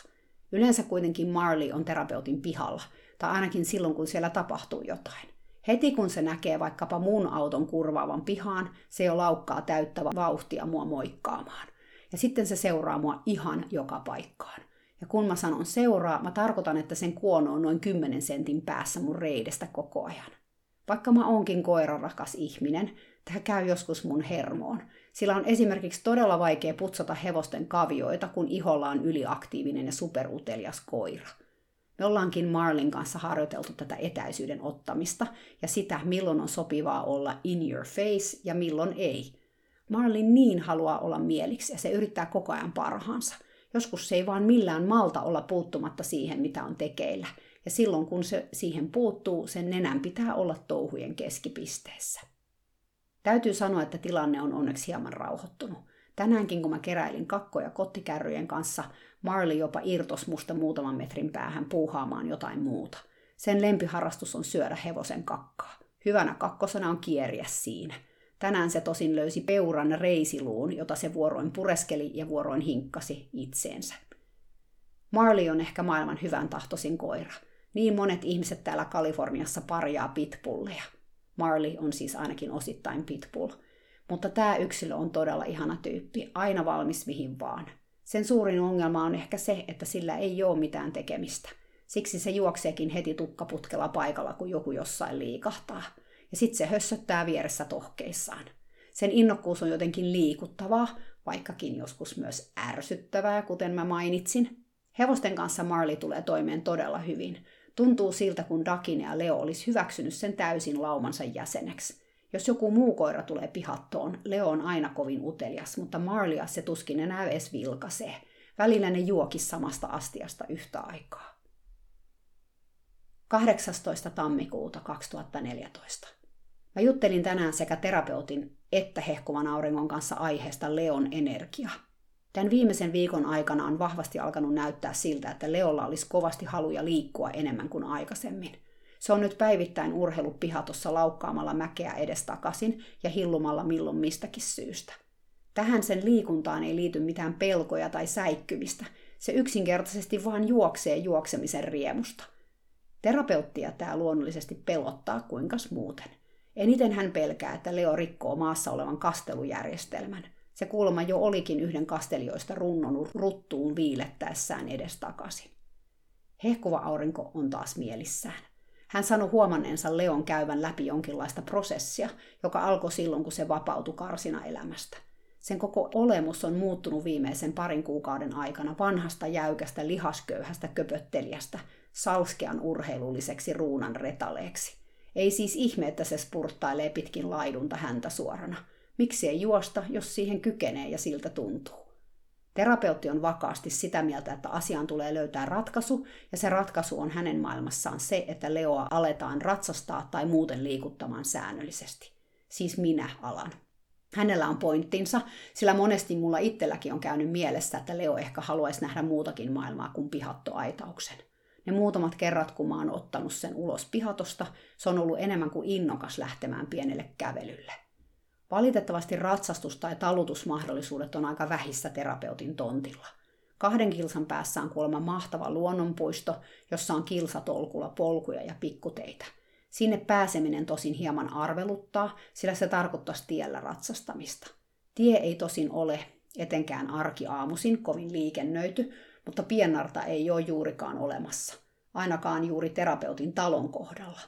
Yleensä kuitenkin Marley on terapeutin pihalla, tai ainakin silloin kun siellä tapahtuu jotain. Heti kun se näkee vaikkapa mun auton kurvaavan pihaan, se jo laukkaa täyttävä vauhtia mua moikkaamaan. Ja sitten se seuraa mua ihan joka paikkaan. Ja kun mä sanon seuraa, mä tarkoitan, että sen kuono on noin 10 sentin päässä mun reidestä koko ajan. Vaikka mä onkin koirarakas ihminen, tämä käy joskus mun hermoon. Sillä on esimerkiksi todella vaikea putsata hevosten kavioita, kun iholla on yliaktiivinen ja superutelias koira. Me ollaankin Marlin kanssa harjoiteltu tätä etäisyyden ottamista ja sitä, milloin on sopivaa olla in your face ja milloin ei. Marlin niin haluaa olla mieliksi ja se yrittää koko ajan parhaansa. Joskus se ei vaan millään malta olla puuttumatta siihen, mitä on tekeillä – ja silloin kun se siihen puuttuu, sen nenän pitää olla touhujen keskipisteessä. Täytyy sanoa, että tilanne on onneksi hieman rauhoittunut. Tänäänkin kun mä keräilin kakkoja kottikärryjen kanssa, Marley jopa irtos musta muutaman metrin päähän puuhaamaan jotain muuta. Sen lempiharrastus on syödä hevosen kakkaa. Hyvänä kakkosena on kieriä siinä. Tänään se tosin löysi peuran reisiluun, jota se vuoroin pureskeli ja vuoroin hinkkasi itseensä. Marley on ehkä maailman hyvän tahtoisin koira – niin monet ihmiset täällä Kaliforniassa parjaa pitbulleja. Marley on siis ainakin osittain pitbull. Mutta tämä yksilö on todella ihana tyyppi, aina valmis mihin vaan. Sen suurin ongelma on ehkä se, että sillä ei ole mitään tekemistä. Siksi se juokseekin heti tukkaputkella paikalla, kun joku jossain liikahtaa. Ja sitten se hössöttää vieressä tohkeissaan. Sen innokkuus on jotenkin liikuttavaa, vaikkakin joskus myös ärsyttävää, kuten mä mainitsin. Hevosten kanssa Marley tulee toimeen todella hyvin, Tuntuu siltä, kun Dakin ja Leo olisi hyväksynyt sen täysin laumansa jäseneksi. Jos joku muu koira tulee pihattoon, Leo on aina kovin utelias, mutta Marlia se tuskin enää edes vilkasee. Välillä ne juokis samasta astiasta yhtä aikaa. 18. tammikuuta 2014. Mä juttelin tänään sekä terapeutin että hehkuvan auringon kanssa aiheesta Leon energia – Tämän viimeisen viikon aikana on vahvasti alkanut näyttää siltä, että Leolla olisi kovasti haluja liikkua enemmän kuin aikaisemmin. Se on nyt päivittäin urheilu pihatossa laukkaamalla mäkeä edestakaisin ja hillumalla milloin mistäkin syystä. Tähän sen liikuntaan ei liity mitään pelkoja tai säikkymistä. Se yksinkertaisesti vaan juoksee juoksemisen riemusta. Terapeuttia tämä luonnollisesti pelottaa kuinkas muuten. Eniten hän pelkää, että Leo rikkoo maassa olevan kastelujärjestelmän – se kulma jo olikin yhden kastelijoista runnonut ruttuun viilettäessään edestakaisin. Hehkuva aurinko on taas mielissään. Hän sanoi huomanneensa Leon käyvän läpi jonkinlaista prosessia, joka alkoi silloin, kun se vapautui karsina elämästä. Sen koko olemus on muuttunut viimeisen parin kuukauden aikana vanhasta jäykästä lihasköyhästä köpöttelijästä salskean urheilulliseksi ruunan retaleeksi. Ei siis ihme, että se spurttailee pitkin laidunta häntä suorana – Miksi ei juosta, jos siihen kykenee ja siltä tuntuu? Terapeutti on vakaasti sitä mieltä, että asiaan tulee löytää ratkaisu, ja se ratkaisu on hänen maailmassaan se, että Leoa aletaan ratsastaa tai muuten liikuttamaan säännöllisesti. Siis minä alan. Hänellä on pointtinsa, sillä monesti mulla itselläkin on käynyt mielessä, että Leo ehkä haluaisi nähdä muutakin maailmaa kuin pihattoaitauksen. Ne muutamat kerrat, kun mä oon ottanut sen ulos pihatosta, se on ollut enemmän kuin innokas lähtemään pienelle kävelylle. Valitettavasti ratsastus- tai talutusmahdollisuudet on aika vähissä terapeutin tontilla. Kahden kilsan päässä on kuulemma mahtava luonnonpuisto, jossa on kilsatolkulla polkuja ja pikkuteitä. Sinne pääseminen tosin hieman arveluttaa, sillä se tarkoittaisi tiellä ratsastamista. Tie ei tosin ole, etenkään arkiaamusin, kovin liikennöity, mutta piennarta ei ole juurikaan olemassa. Ainakaan juuri terapeutin talon kohdalla.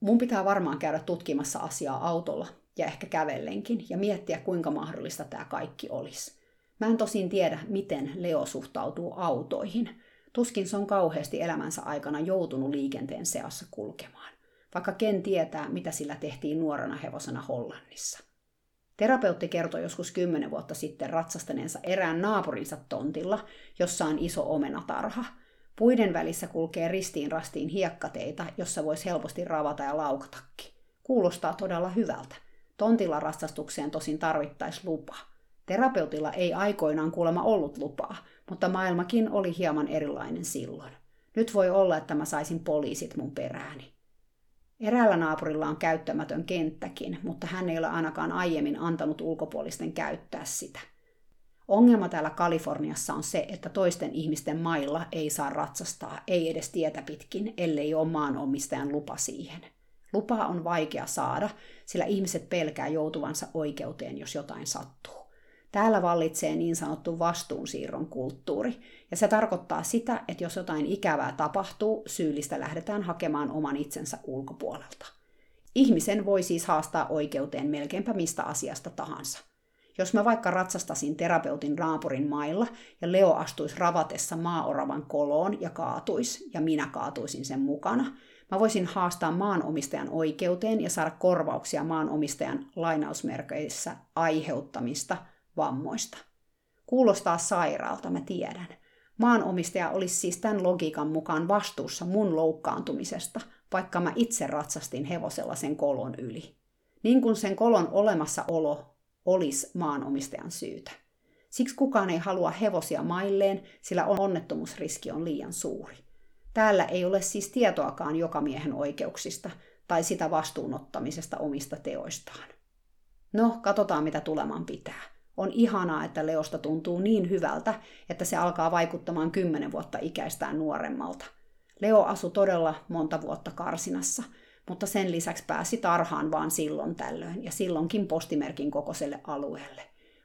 Mun pitää varmaan käydä tutkimassa asiaa autolla, ja ehkä kävellenkin ja miettiä, kuinka mahdollista tämä kaikki olisi. Mä en tosin tiedä, miten Leo suhtautuu autoihin. Tuskin se on kauheasti elämänsä aikana joutunut liikenteen seassa kulkemaan. Vaikka ken tietää, mitä sillä tehtiin nuorena hevosena Hollannissa. Terapeutti kertoi joskus kymmenen vuotta sitten ratsastaneensa erään naapurinsa tontilla, jossa on iso omenatarha. Puiden välissä kulkee ristiin rastiin hiekkateita, jossa voisi helposti ravata ja laukatakin. Kuulostaa todella hyvältä. Tontilla ratsastukseen tosin tarvittaisi lupa. Terapeutilla ei aikoinaan kuulemma ollut lupaa, mutta maailmakin oli hieman erilainen silloin. Nyt voi olla, että mä saisin poliisit mun perääni. Eräällä naapurilla on käyttämätön kenttäkin, mutta hän ei ole ainakaan aiemmin antanut ulkopuolisten käyttää sitä. Ongelma täällä Kaliforniassa on se, että toisten ihmisten mailla ei saa ratsastaa, ei edes tietä pitkin, ellei ole maanomistajan lupa siihen. Lupaa on vaikea saada, sillä ihmiset pelkää joutuvansa oikeuteen, jos jotain sattuu. Täällä vallitsee niin sanottu vastuunsiirron kulttuuri, ja se tarkoittaa sitä, että jos jotain ikävää tapahtuu, syyllistä lähdetään hakemaan oman itsensä ulkopuolelta. Ihmisen voi siis haastaa oikeuteen melkeinpä mistä asiasta tahansa. Jos mä vaikka ratsastasin terapeutin naapurin mailla ja Leo astuisi ravatessa maaoravan koloon ja kaatuisi, ja minä kaatuisin sen mukana, mä voisin haastaa maanomistajan oikeuteen ja saada korvauksia maanomistajan lainausmerkeissä aiheuttamista vammoista. Kuulostaa sairaalta, mä tiedän. Maanomistaja olisi siis tämän logiikan mukaan vastuussa mun loukkaantumisesta, vaikka mä itse ratsastin hevosella sen kolon yli. Niin kuin sen kolon olemassaolo olisi maanomistajan syytä. Siksi kukaan ei halua hevosia mailleen, sillä onnettomuusriski on liian suuri. Täällä ei ole siis tietoakaan joka miehen oikeuksista tai sitä vastuunottamisesta omista teoistaan. No, katsotaan mitä tuleman pitää. On ihanaa, että Leosta tuntuu niin hyvältä, että se alkaa vaikuttamaan kymmenen vuotta ikäistään nuoremmalta. Leo asui todella monta vuotta karsinassa, mutta sen lisäksi pääsi tarhaan vaan silloin tällöin ja silloinkin postimerkin kokoiselle alueelle.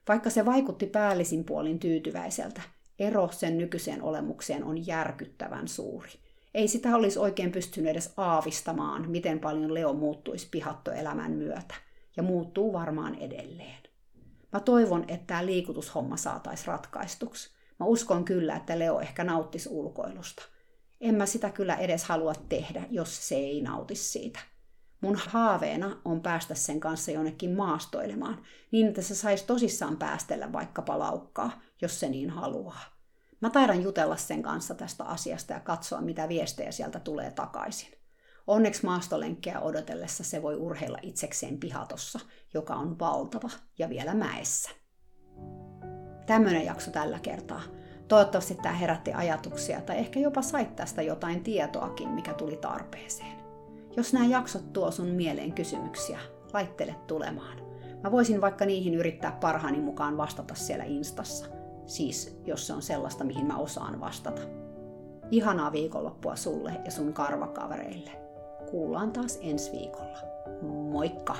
Vaikka se vaikutti päällisin puolin tyytyväiseltä, ero sen nykyiseen olemukseen on järkyttävän suuri. Ei sitä olisi oikein pystynyt edes aavistamaan, miten paljon Leo muuttuisi pihattoelämän myötä, ja muuttuu varmaan edelleen. Mä toivon, että tämä liikutushomma saataisiin ratkaistuksi. Mä uskon kyllä, että Leo ehkä nauttisi ulkoilusta. En mä sitä kyllä edes halua tehdä, jos se ei nauti siitä. Mun haaveena on päästä sen kanssa jonnekin maastoilemaan, niin että se saisi tosissaan päästellä vaikkapa laukkaa, jos se niin haluaa. Mä taidan jutella sen kanssa tästä asiasta ja katsoa, mitä viestejä sieltä tulee takaisin. Onneksi maastolenkkejä odotellessa se voi urheilla itsekseen pihatossa, joka on valtava ja vielä mäessä. Tämmöinen jakso tällä kertaa. Toivottavasti tämä herätti ajatuksia tai ehkä jopa sait tästä jotain tietoakin, mikä tuli tarpeeseen. Jos nämä jaksot tuo sun mieleen kysymyksiä, laittele tulemaan. Mä voisin vaikka niihin yrittää parhaani mukaan vastata siellä Instassa. Siis, jos se on sellaista, mihin mä osaan vastata. Ihanaa viikonloppua sulle ja sun karvakavereille. Kuullaan taas ensi viikolla. Moikka!